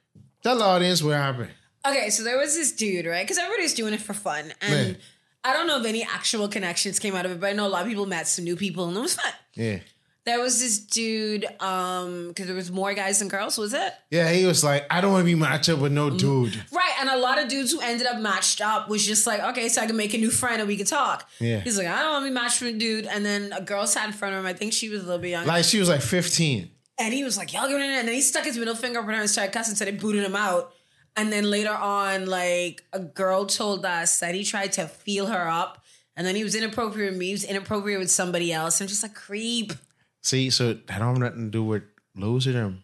Tell the audience what happened. okay. So there was this dude, right? Because everybody's doing it for fun, and Man. I don't know if any actual connections came out of it, but I know a lot of people met some new people and it was fun. Yeah. There was this dude, um, because there was more guys than girls, was it? Yeah, he was like, I don't want to be matched up with no dude. Right, and a lot of dudes who ended up matched up was just like, okay, so I can make a new friend and we can talk. Yeah. He's like, I don't want to be matched with a dude. And then a girl sat in front of him. I think she was a little bit younger. Like she was like 15. and he was like, y'all get in there. And then he stuck his middle finger up at her and started cussing, so they booted him out. And then later on, like a girl told us that he tried to feel her up. And then he was inappropriate with me. He was inappropriate with somebody else. I'm just like, creep. See, so that don't have nothing to do with losing them.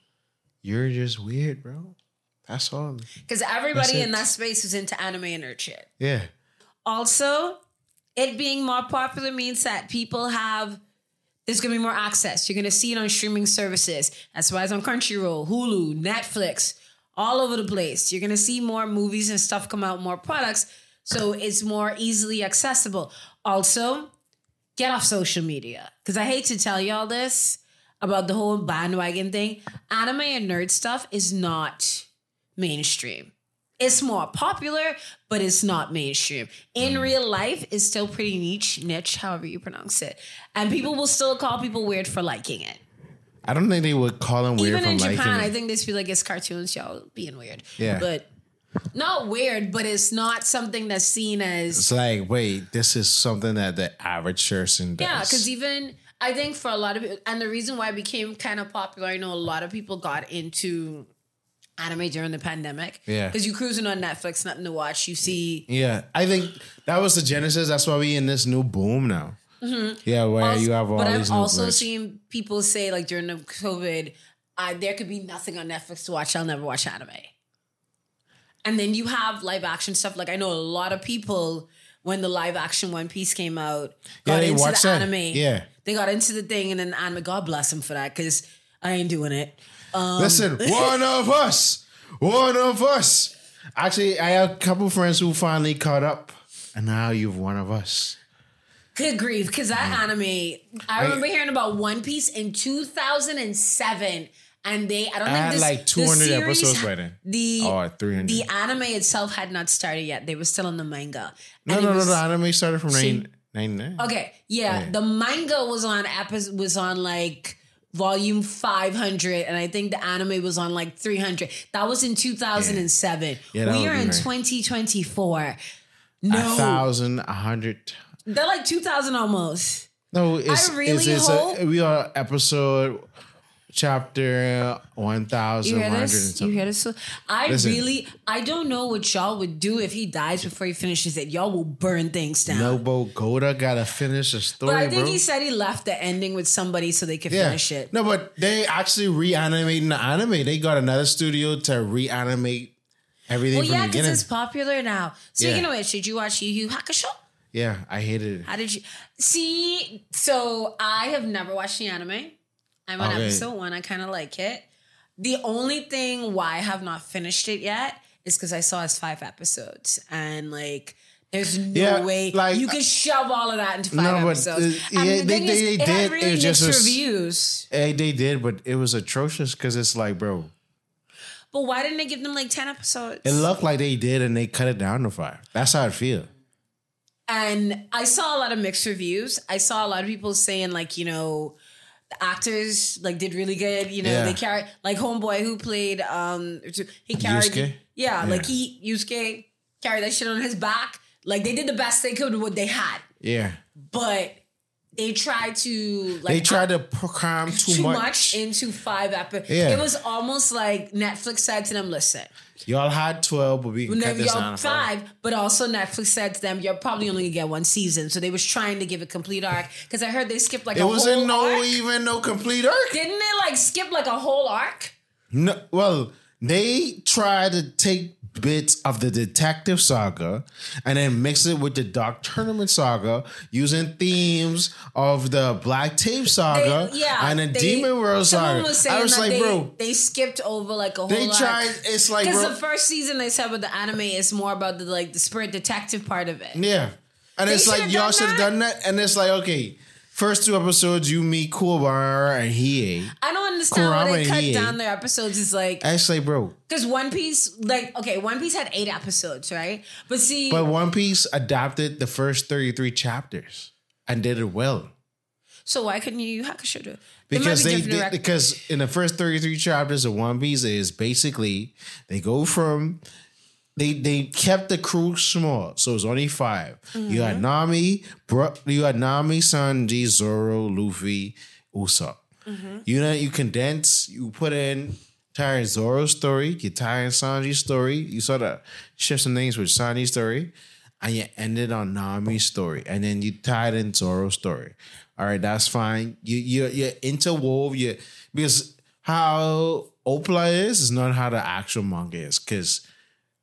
You're just weird, bro. That's all. Because everybody That's in that space was into anime and nerd shit. Yeah. Also, it being more popular means that people have there's gonna be more access. You're gonna see it on streaming services. That's why it's on Crunchyroll, Hulu, Netflix, all over the place. You're gonna see more movies and stuff come out, more products, so it's more easily accessible. Also, get off social media because I hate to tell y'all this about the whole bandwagon thing. Anime and nerd stuff is not mainstream. It's more popular, but it's not mainstream. In mm. real life, it's still pretty niche, niche, however you pronounce it. And people will still call people weird for liking it. I don't think they would call them weird Even in liking Japan, it. I think they feel like it's cartoons, y'all being weird. Yeah. But not weird, but it's not something that's seen as It's like, wait, this is something that the average person does. Yeah, because even I think for a lot of people, and the reason why it became kind of popular, I know a lot of people got into anime during the pandemic. Yeah. because you're cruising on Netflix, nothing to watch. You see, yeah, I think that was the genesis. That's why we in this new boom now. Yeah, where you have all Mm-hmm. but I've also birds. seen people say like during the COVID, I, there could be nothing on Netflix to watch. I'll never watch anime. And then you have live action stuff. Like I know a lot of people when the live action One Piece came out Yeah, got they into the that. anime. Yeah. they got into the thing, and then anime. God bless them for that because I ain't doing it. Um, Listen, <laughs> one of us, one of us. Actually, I have a couple friends who finally caught up, and now you're one of us. Good grief, because that Mm. anime, I remember hearing about One Piece in 2007, and they, I don't I think had this, like the 200 series- episodes by then. The oh, Or 300. the anime itself had not started yet; they were still on the manga. No, no, no, was- the anime started from See- 99. Okay, yeah, Yeah. the manga was on epi- was on like volume 500 and i think the anime was on like 300 that was in 2007 Yeah, that we are in right. 2024 A no thousand, a hundred. they're like 2000 almost No, it's, really it's, it's hope- a, we are episode chapter one thousand You hear and this? You hear this? I Listen. really, I don't know what y'all would do if he dies before he finishes it. Y'all will burn things down. Nobo Goda gotta finish the story, but I think bro. he said he left the ending with somebody so they could yeah. finish it. No, but they actually reanimating the anime. They got another studio to reanimate everything well, from yeah, the because beginning. it's popular now. Speaking Yeah. of which, did you watch Yu Yu Hakusho? yeah, I hated it. How did you see? So I have never watched the anime. I'm on Okay. episode one. I kind of like it. The only thing why I have not finished it yet is because I saw it's five episodes, and like, there's no Yeah, way like- you can shove all of that into five No, but, episodes. uh, and yeah, the they- they- they it did. had really It just was- reviews. Hey, they did, but it was atrocious because it's like, bro, But why didn't they give them like ten episodes? it looked like they did and they cut it down to five. That's how I feel. and I saw a lot of mixed reviews. I saw a lot of people saying like, you know, the actors like did really good. You know, Yeah. they carried like homeboy who played um he carried? Yeah, Yeah. like he Yusuke carried that shit on his back. Like they did the best they could with what they had. Yeah, But they tried to like they tried to cram too, too much. much. into five episodes. Yeah. It was almost like Netflix said to them, listen, Y'all had twelve, but we can cut this y'all to five. but also Netflix said to them, you're probably only gonna get one season. So they was trying to give a complete arc because I heard they skipped like It a wasn't whole no arc. even no complete arc. Didn't they like skip like a whole arc? No, well, they tried to take bits of the detective saga and then mix it with the dark tournament saga using themes of the black tape saga They- yeah, and the they- demon world saga. was I was like, they, bro, they skipped over like a whole. they arc. tried. It's like, because the first season they said with the anime is more about the like the spirit detective part of it. yeah, and it's like y'all should have done that. And it's like, okay, first two episodes you meet Kuwabara and Hiei. I don't understand why they cut Hiei. down their episodes. Is like Actually, bro, because One Piece, like okay, One Piece had eight episodes, right? But see, but One Piece adapted the first 33 chapters and did it well. so why couldn't Yu Hakusho do it? There might Because be they did, because in the first 33 chapters of One Piece is basically they go from they they kept the crew small, so it's only 5 You Mm-hmm. had Nami, bro, you had Nami, Sanji, Zoro, Luffy, Usopp. Mm-hmm. You know, you condense, you put in in Zoro's story, you tie in Sanji's story, you sort of shift some things with Sanji's story, and you ended on Nami's story, and then you tied in Zoro's story. All right, that's fine. You you you interwove you because how Opla is is not how the actual manga is because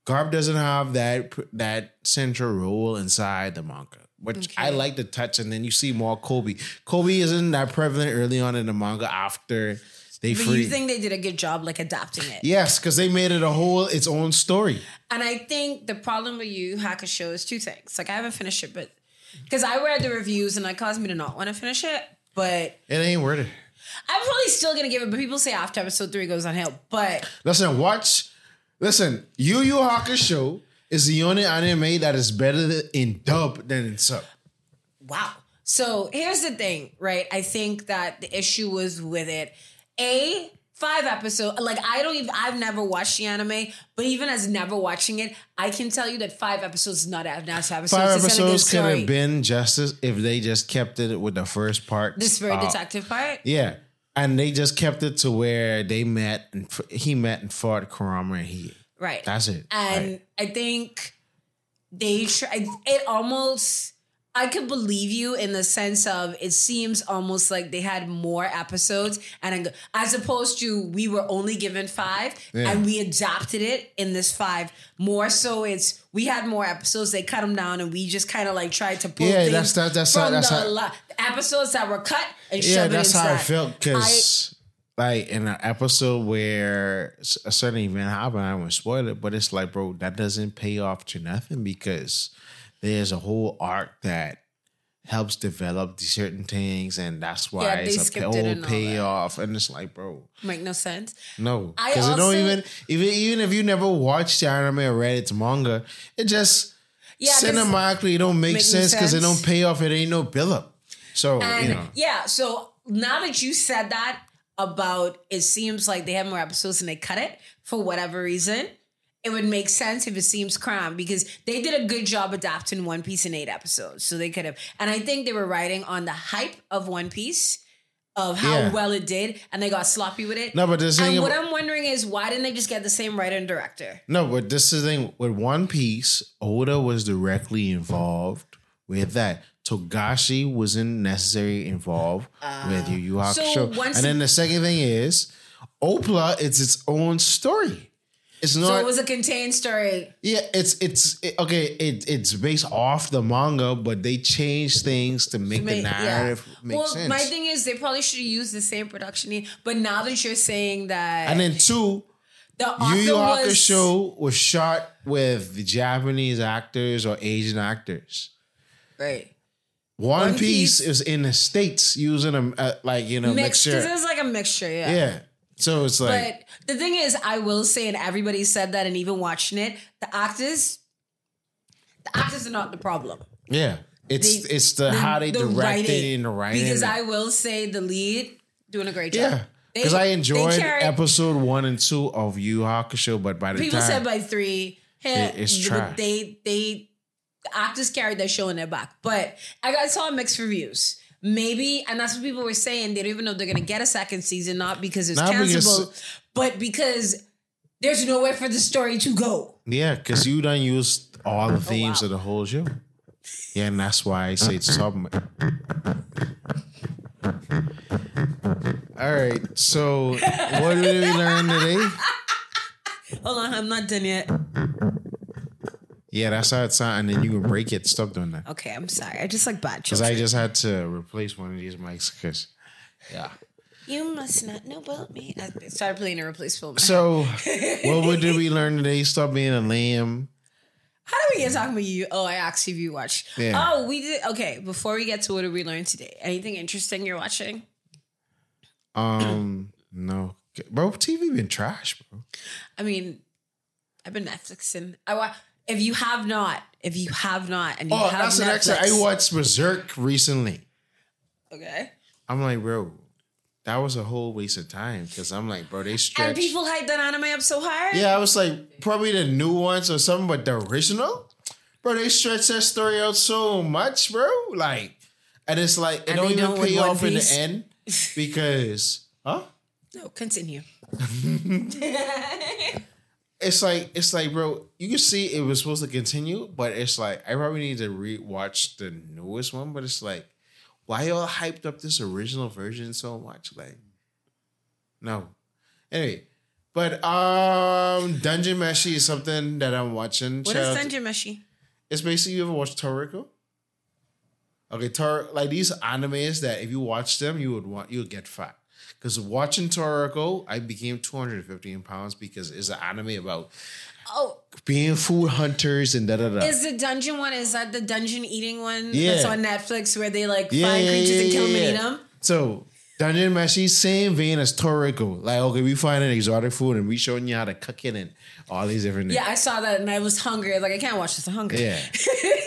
Garp doesn't have that that central role inside the manga, which mm, I like the touch. And then you see more Koby. Koby isn't that prevalent early on in the manga after they but free. you think they did a good job like adapting it? yes, because they made it a whole its own story. And I think the problem with Yu Hakusho is two things. Like I haven't finished it, but because I read the reviews and it caused me to not want to finish it. But It ain't worth it. I'm probably still gonna give it. But people say after episode three goes on hill. But Listen, watch. Listen, Yu Yu Hakusho is the only anime that is better in dub than in sub. wow. So here's the thing, right? I think that the issue was with it. A five episode. Like I don't even. I've never watched the anime, but even as never watching it, I can tell you that five episodes is not enough episodes. Five episodes could have been justice if they just kept it with the first part. this very uh, detective part. Yeah, and they just kept it to where they met and he met and fought Kurama and he. Right. That's it. And Right. I think they try. It almost. I could believe you in the sense of it seems almost like they had more episodes, and as opposed to we were only given five, Yeah. and we adapted it in this five. More so, it's we had more episodes. They cut them down, and we just kind of like tried to pull Yeah, things that's- that- that's how- from that's the how- la- episodes that were cut and yeah, that's how I felt because. Like in an episode where a certain event happened, I won't spoil it, but it's like, bro, that doesn't pay off to nothing because there's a whole arc that helps develop these certain things, and that's why Yeah, it's a whole and payoff. And it's like, bro, make no sense. No, because it don't even even even if you never watched the anime or read its manga, it just Yeah, cinematically it don't make, Make sense because it don't pay off. It ain't no build up. So And you know, yeah, so now that you said that about it seems like they have more episodes and they cut it for whatever reason, it would make sense if it seems crime because they did a good job adapting One Piece in eight episodes. So they could have, and I think they were riding on the hype of One Piece. Of how Yeah. well it did, and they got sloppy with it. No, but the thing what I'm wondering is why didn't they just get the same writer and director? no, but this is the thing with One Piece. Oda was directly involved with that. Togashi wasn't necessarily involved with Yu Yu Uh, so Hakusho. once and then the second thing is, Opla. It's its own story. It's not. So it was a contained story. Yeah, it's it's it- okay. It it's based off the manga, but they changed things to make the Make- narrative make well, sense. my thing is they probably should use the same production. name, But now that you're saying that, and then two, the Yu Yu was Hakusho was shot with the Japanese actors or Asian actors. right One, One Piece, Piece- is in the states using a, a like you know mixed. mixture. This is like a mixture, yeah. Yeah, so it's like But the thing is, I will say, and everybody said that, and even watching it, the actors, the actors are not the problem. yeah, it's The- it's the, how they directed writing. and the writing. Because I will say the lead doing a great job. yeah. Because I enjoyed episode one and two of Yu Hakusho, but by the People time said by three, hey, It- it's trash. They they the actors carried that show in their back, but I got saw mixed reviews. Maybe, and that's what people were saying. They don't even know they're gonna get a second season, not because it's Not because- cancelable, but because there's nowhere for the story to go. Yeah, because you done used all the oh, themes wow. of the whole show. Yeah, and that's why I say it's top. All right, so what did we learn today? <laughs> Hold on, I'm not done yet. Yeah, that's how it sounds, and then you can break it. Stop doing that. Okay, I'm sorry. I just like bad Because children. I just had to replace one of these mics. Because yeah. you must not know about me. I started playing a replaceable. So <laughs> what did we learn today? Stop being a lamb. How do we get talking about you? Oh, I asked you if you watched. Yeah. Oh, we did. Okay, before we get to what did we learn today? Anything interesting you're watching? Um, No, bro. TV been trash, bro. I mean, I've been Netflixing. I wa- if you have not, if you have not, and you Oh, have that's the next thing. Netflix- I watched Berserk recently. Okay. I'm like, bro, that was a whole waste of time because I'm like, bro, they stretch. And people hype that anime up so hard. yeah, I was like, probably the new ones or something, but the original, bro, they stretch that story out so much, bro. Like, and it's like it And don't even pay off in the end <laughs> because, huh? No, continue. <laughs> It's like it's like, bro, you can see it was supposed to continue, but it's like I probably need to re-watch the newest one. But it's like, why y'all hyped up this original version so much? Like, no. Anyway, but um, Dungeon Meshi is something that I'm watching. What Shout is Dungeon Meshi? It's basically you ever watched Toriko? Okay, Tor like these animes that if you watch them, you would want you would get fat. Because watching Toriko, I became 215 pounds because it's an anime about Oh, being food hunters and da da da. is the dungeon one? Is that the dungeon eating one Yeah. that's on Netflix where they like Yeah, find yeah, creatures and kill them and eat them? So Dungeon Meshi, same vein as Toriko. Like, okay, we find an exotic food and we showing you how to cook it and all these different Yeah, I saw that and I was hungry. I was like, I can't watch this. I'm hungry. Yeah. <laughs>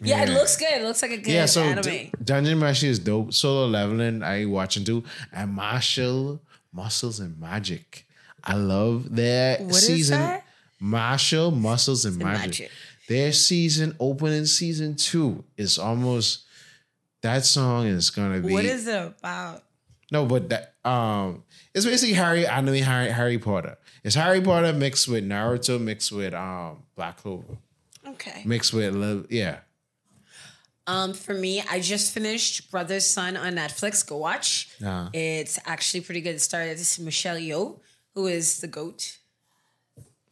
Yeah, it looks good. It looks like a good yeah, so anime. D- Dungeon Meshi is dope. Solo leveling, I watching too. And Mashle Muscles and Magic. I love their What season. Mashle Muscles and and Magic. Magic. Their season opening season two is almost that song is gonna be what is it about? no, but that um it's basically Harry anime Harry Harry Potter. It's Harry Potter mixed with Naruto mixed with um Black Clover Okay. mixed with yeah. Um, for me, I just finished Brothers Sun on Netflix. Go watch. Uh-huh. It's actually pretty good. It started this is Michelle Yeoh, who is the goat.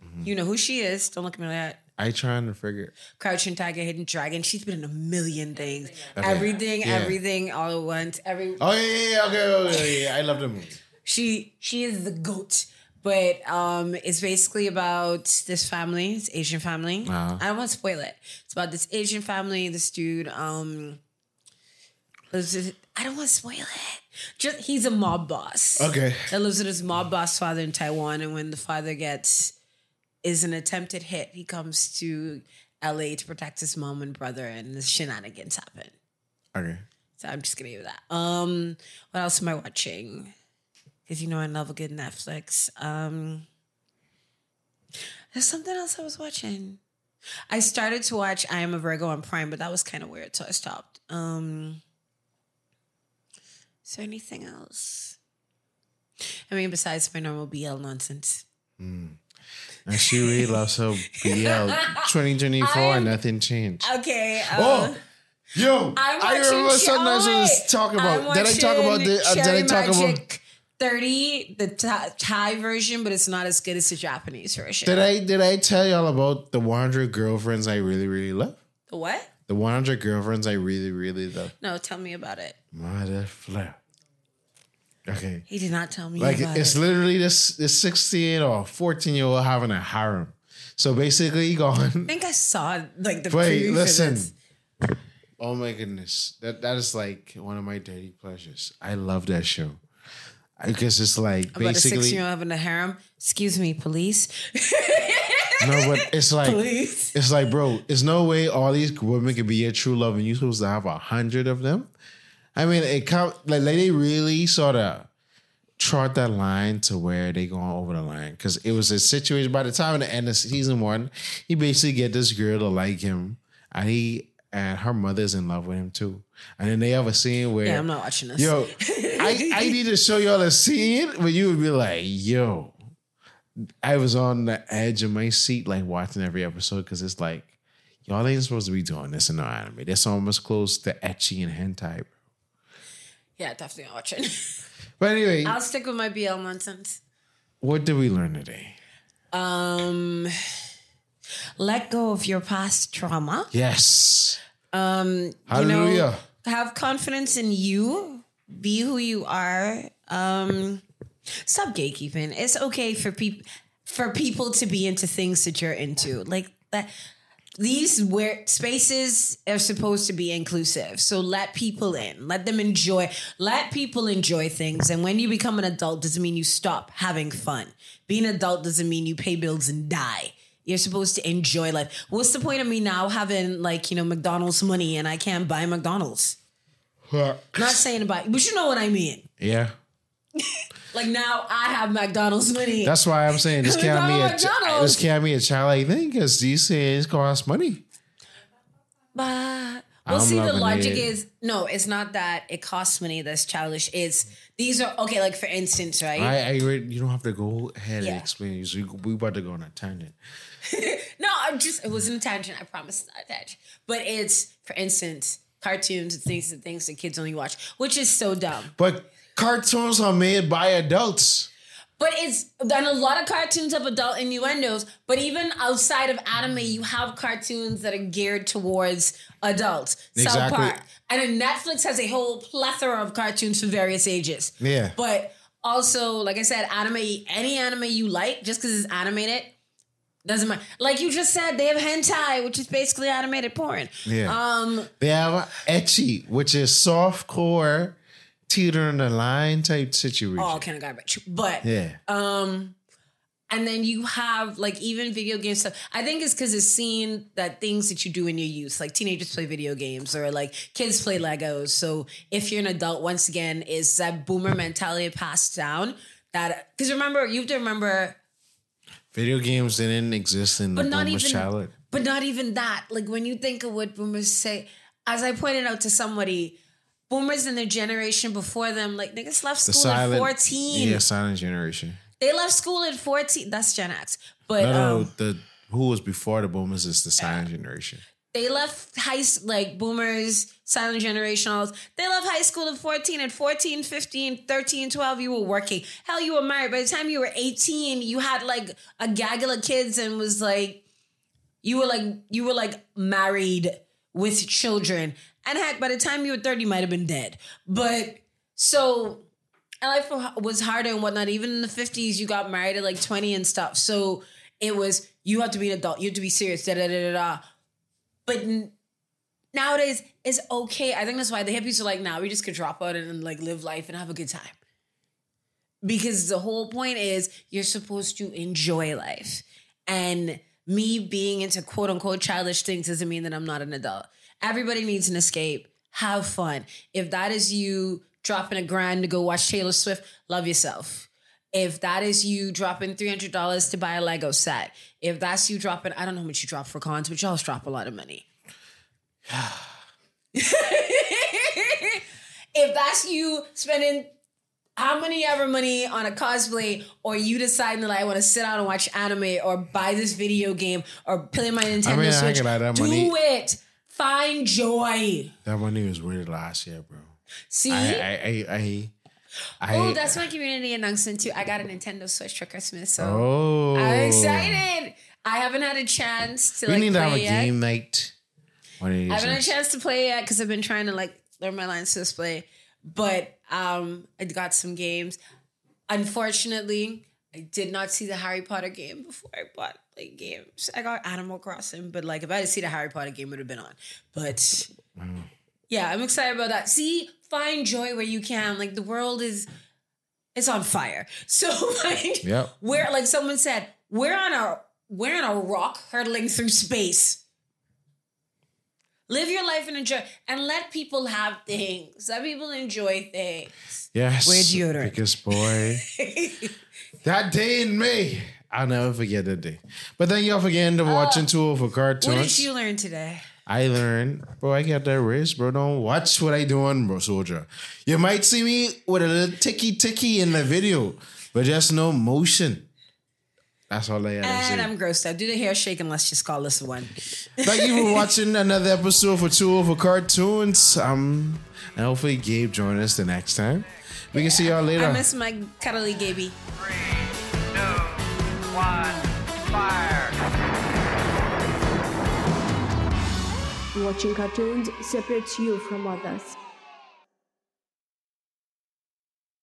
Mm-hmm. You know who she is. Don't look at me like that. I trying to figure Crouching Tiger, Hidden Dragon. She's been in a million things. Okay. Everything, Yeah. everything, all at once. Every Oh yeah, yeah, yeah, okay, okay, okay, yeah. I love the movie. she she is the goat. But um, it's basically about this family, this Asian family. Uh-huh. I don't want to spoil it. It's about this Asian family. This dude, um, I don't want to spoil it. Just he's a mob boss. Okay. that lives with his mob boss father in Taiwan, and when the father gets is an attempted hit, he comes to L.A. to protect his mom and brother, and the shenanigans happen. Okay. So I'm just gonna give that. Um, what else am I watching? Because you know I love a good Netflix. Um, there's something else I was watching. I started to watch I Am a Virgo on Prime, but that was kind of weird, so I stopped. Um, is there anything else? I mean, besides my normal BL nonsense. And she really <laughs> loves her BL 2024 and nothing changed. Okay. Uh, Oh, yo, I'm I remember something I was talking about. Did I talk about the? Uh, did I talk about? Magic 30, the Thai- Thai version, but it's not as good as the Japanese version. Did I? Did I tell y'all about the 100 girlfriends I really really love? The what? The 100 girlfriends I really really love. No, tell me about it. Mother flip. Okay. He did not tell me Like it's it. literally this this 16 or 14 year old having a harem. So basically, gone. I think I saw like the Wait, listen. Oh my goodness, that that is like one of my daily pleasures. I love that show. I guess it's like About a six basically year old having a harem. Excuse me, police. no, but it's like Police. it's like, bro, it's no way all these women can be your true love, and you're supposed to have a hundred of them. I mean, it come like, like they really sort of chart that line to where they going over the line because it was a situation. By the time of the end of season one, he basically get this girl to like him, and he and her mother's in love with him too. And then they have a scene where Yeah, I'm not watching this. Yo, <laughs> I, I need to show y'all a scene where you would be like, yo, I was on the edge of my seat, like watching every episode because it's like, y'all ain't supposed to be doing this in no anime. That's almost close to ecchi and hentai. Bro. Yeah, definitely watching. <laughs> But anyway, I'll stick with my BL nonsense. what did we learn today? Um, let go of your past trauma. Yes. Um, you Hallelujah. know, have confidence in you. Be who you are. Um, stop gatekeeping. It's okay for people for people to be into things that you're into. Like that. these where spaces are supposed to be inclusive. So let people in, let them enjoy, let people enjoy things. And when you become an adult, doesn't mean you stop having fun. Being an adult doesn't mean you pay bills and die. You're supposed to enjoy life. What's the point of me now having like, you know, McDonald's money and I can't buy McDonald's? Not saying about, but you know what I mean. Yeah. <laughs> Like now I have McDonald's money. That's why I'm saying this <laughs> can't be a this can't be a childlike thing because these things cost money. But well, I'm see, the logic it. is no, it's not that it costs money that's childish. It's these are okay. Like for instance, right? I, I you don't have to go ahead Yeah. and explain. So we about to go on a tangent. <laughs> No, I'm just it wasn't a tangent. I promise it's not a tangent. But it's for instance, cartoons and things and things that kids only watch, which is so dumb. But cartoons are made by adults. But it's done a lot of cartoons have adult innuendos. But even outside of anime, you have cartoons that are geared towards adults. South Exactly. Park. And then Netflix has a whole plethora of cartoons for various ages. Yeah. But also, like I said, anime, any anime you like, just because it's animated, doesn't matter. Like you just said, they have hentai, which is basically animated porn. Yeah. Um, They have ecchi, which is soft core, teetering the line type situation. all kind of garbage. But yeah. Um, and then you have like even video game stuff. I think it's because it's seen that things that you do in your youth, like teenagers play video games or like kids play Legos. So if you're an adult, once again, is that boomer mentality passed down? That because remember you have to remember, Video games didn't exist in the but not boomer's even, childhood. but not even that. Like when you think of what boomers say, as I pointed out to somebody. Boomers in the generation before them, like niggas left The school at 14. yeah, silent generation. They left school at 14. That's Gen X. But No, no, um, the who was before the boomers is the silent generation. They left high like boomers silent generationals. They left high school at 14 at 14 15 13 12 you were working. Hell you were married. By the time you were 18 you had like a gaggle of kids and was like you were like you were like married with children. And heck by the time you were 30 you might have been dead. But so life was harder and whatnot. Even in the 50s, you got married at like 20 and stuff. So it was, you have to be an adult, you have to be serious, da da da da da. But nowadays, it's okay. I think that's why the hippies are like, now we just could drop out and, like live life and have a good time. Because the whole point is you're supposed to enjoy life. And me being into quote unquote childish things doesn't mean that I'm not an adult. Everybody needs an escape. Have fun. If that is you dropping a grand to go watch Taylor Swift, love yourself. If that is you dropping $300 to buy a Lego set, if that's you dropping, I don't know how much you drop for cons, but y'all drop a lot of money. <sighs> if that's you spending how many ever money on a cosplay, or you deciding that I want to sit down and watch anime, or buy this video game, or play my Nintendo mean, Switch, gonna do money- it. Find joy. That money was weird last year, bro. See, I, I, I, I, I oh, that's my community announcement too. I got a Nintendo Switch for Christmas, so oh, I'm excited. I haven't had a chance to We like need to have a play yet. game night. One of these I haven't had a chance to play yet because I've been trying to like learn my lines to display. But um, I got some games. Unfortunately, I did not see the Harry Potter game before I bought like games. I got Animal Crossing, but like if I had seen the Harry Potter game, it would have been on. But yeah, I'm excited about that. See, find joy where you can. Like the world is, it's on fire. <laughs> So like, Yep. we're like someone said, we're on a we're on a rock hurtling through space. Live your life and enjoy, and let people have things. Let people enjoy things. Yes. Wear deodorant. Because boy, <laughs> that day in May, I'll never forget that day. But thank y'all for getting to watching two of our cartoons. Uh, What did you learn today? I learned, bro, I got that wrist, bro. Don't watch what I doing, bro, soldier. You might see me with a little ticky ticky in the video, but just no motion. That's all I gotta And say. I'm grossed out. Do the hair shake and let's just call this one. Thank you for <laughs> watching another episode for Two Over Cartoons. Um, and hopefully Gabe join us the next time. We can see y'all later. I miss my cuddly Gaby. Three, two, one, fire! Watching cartoons separates you from others.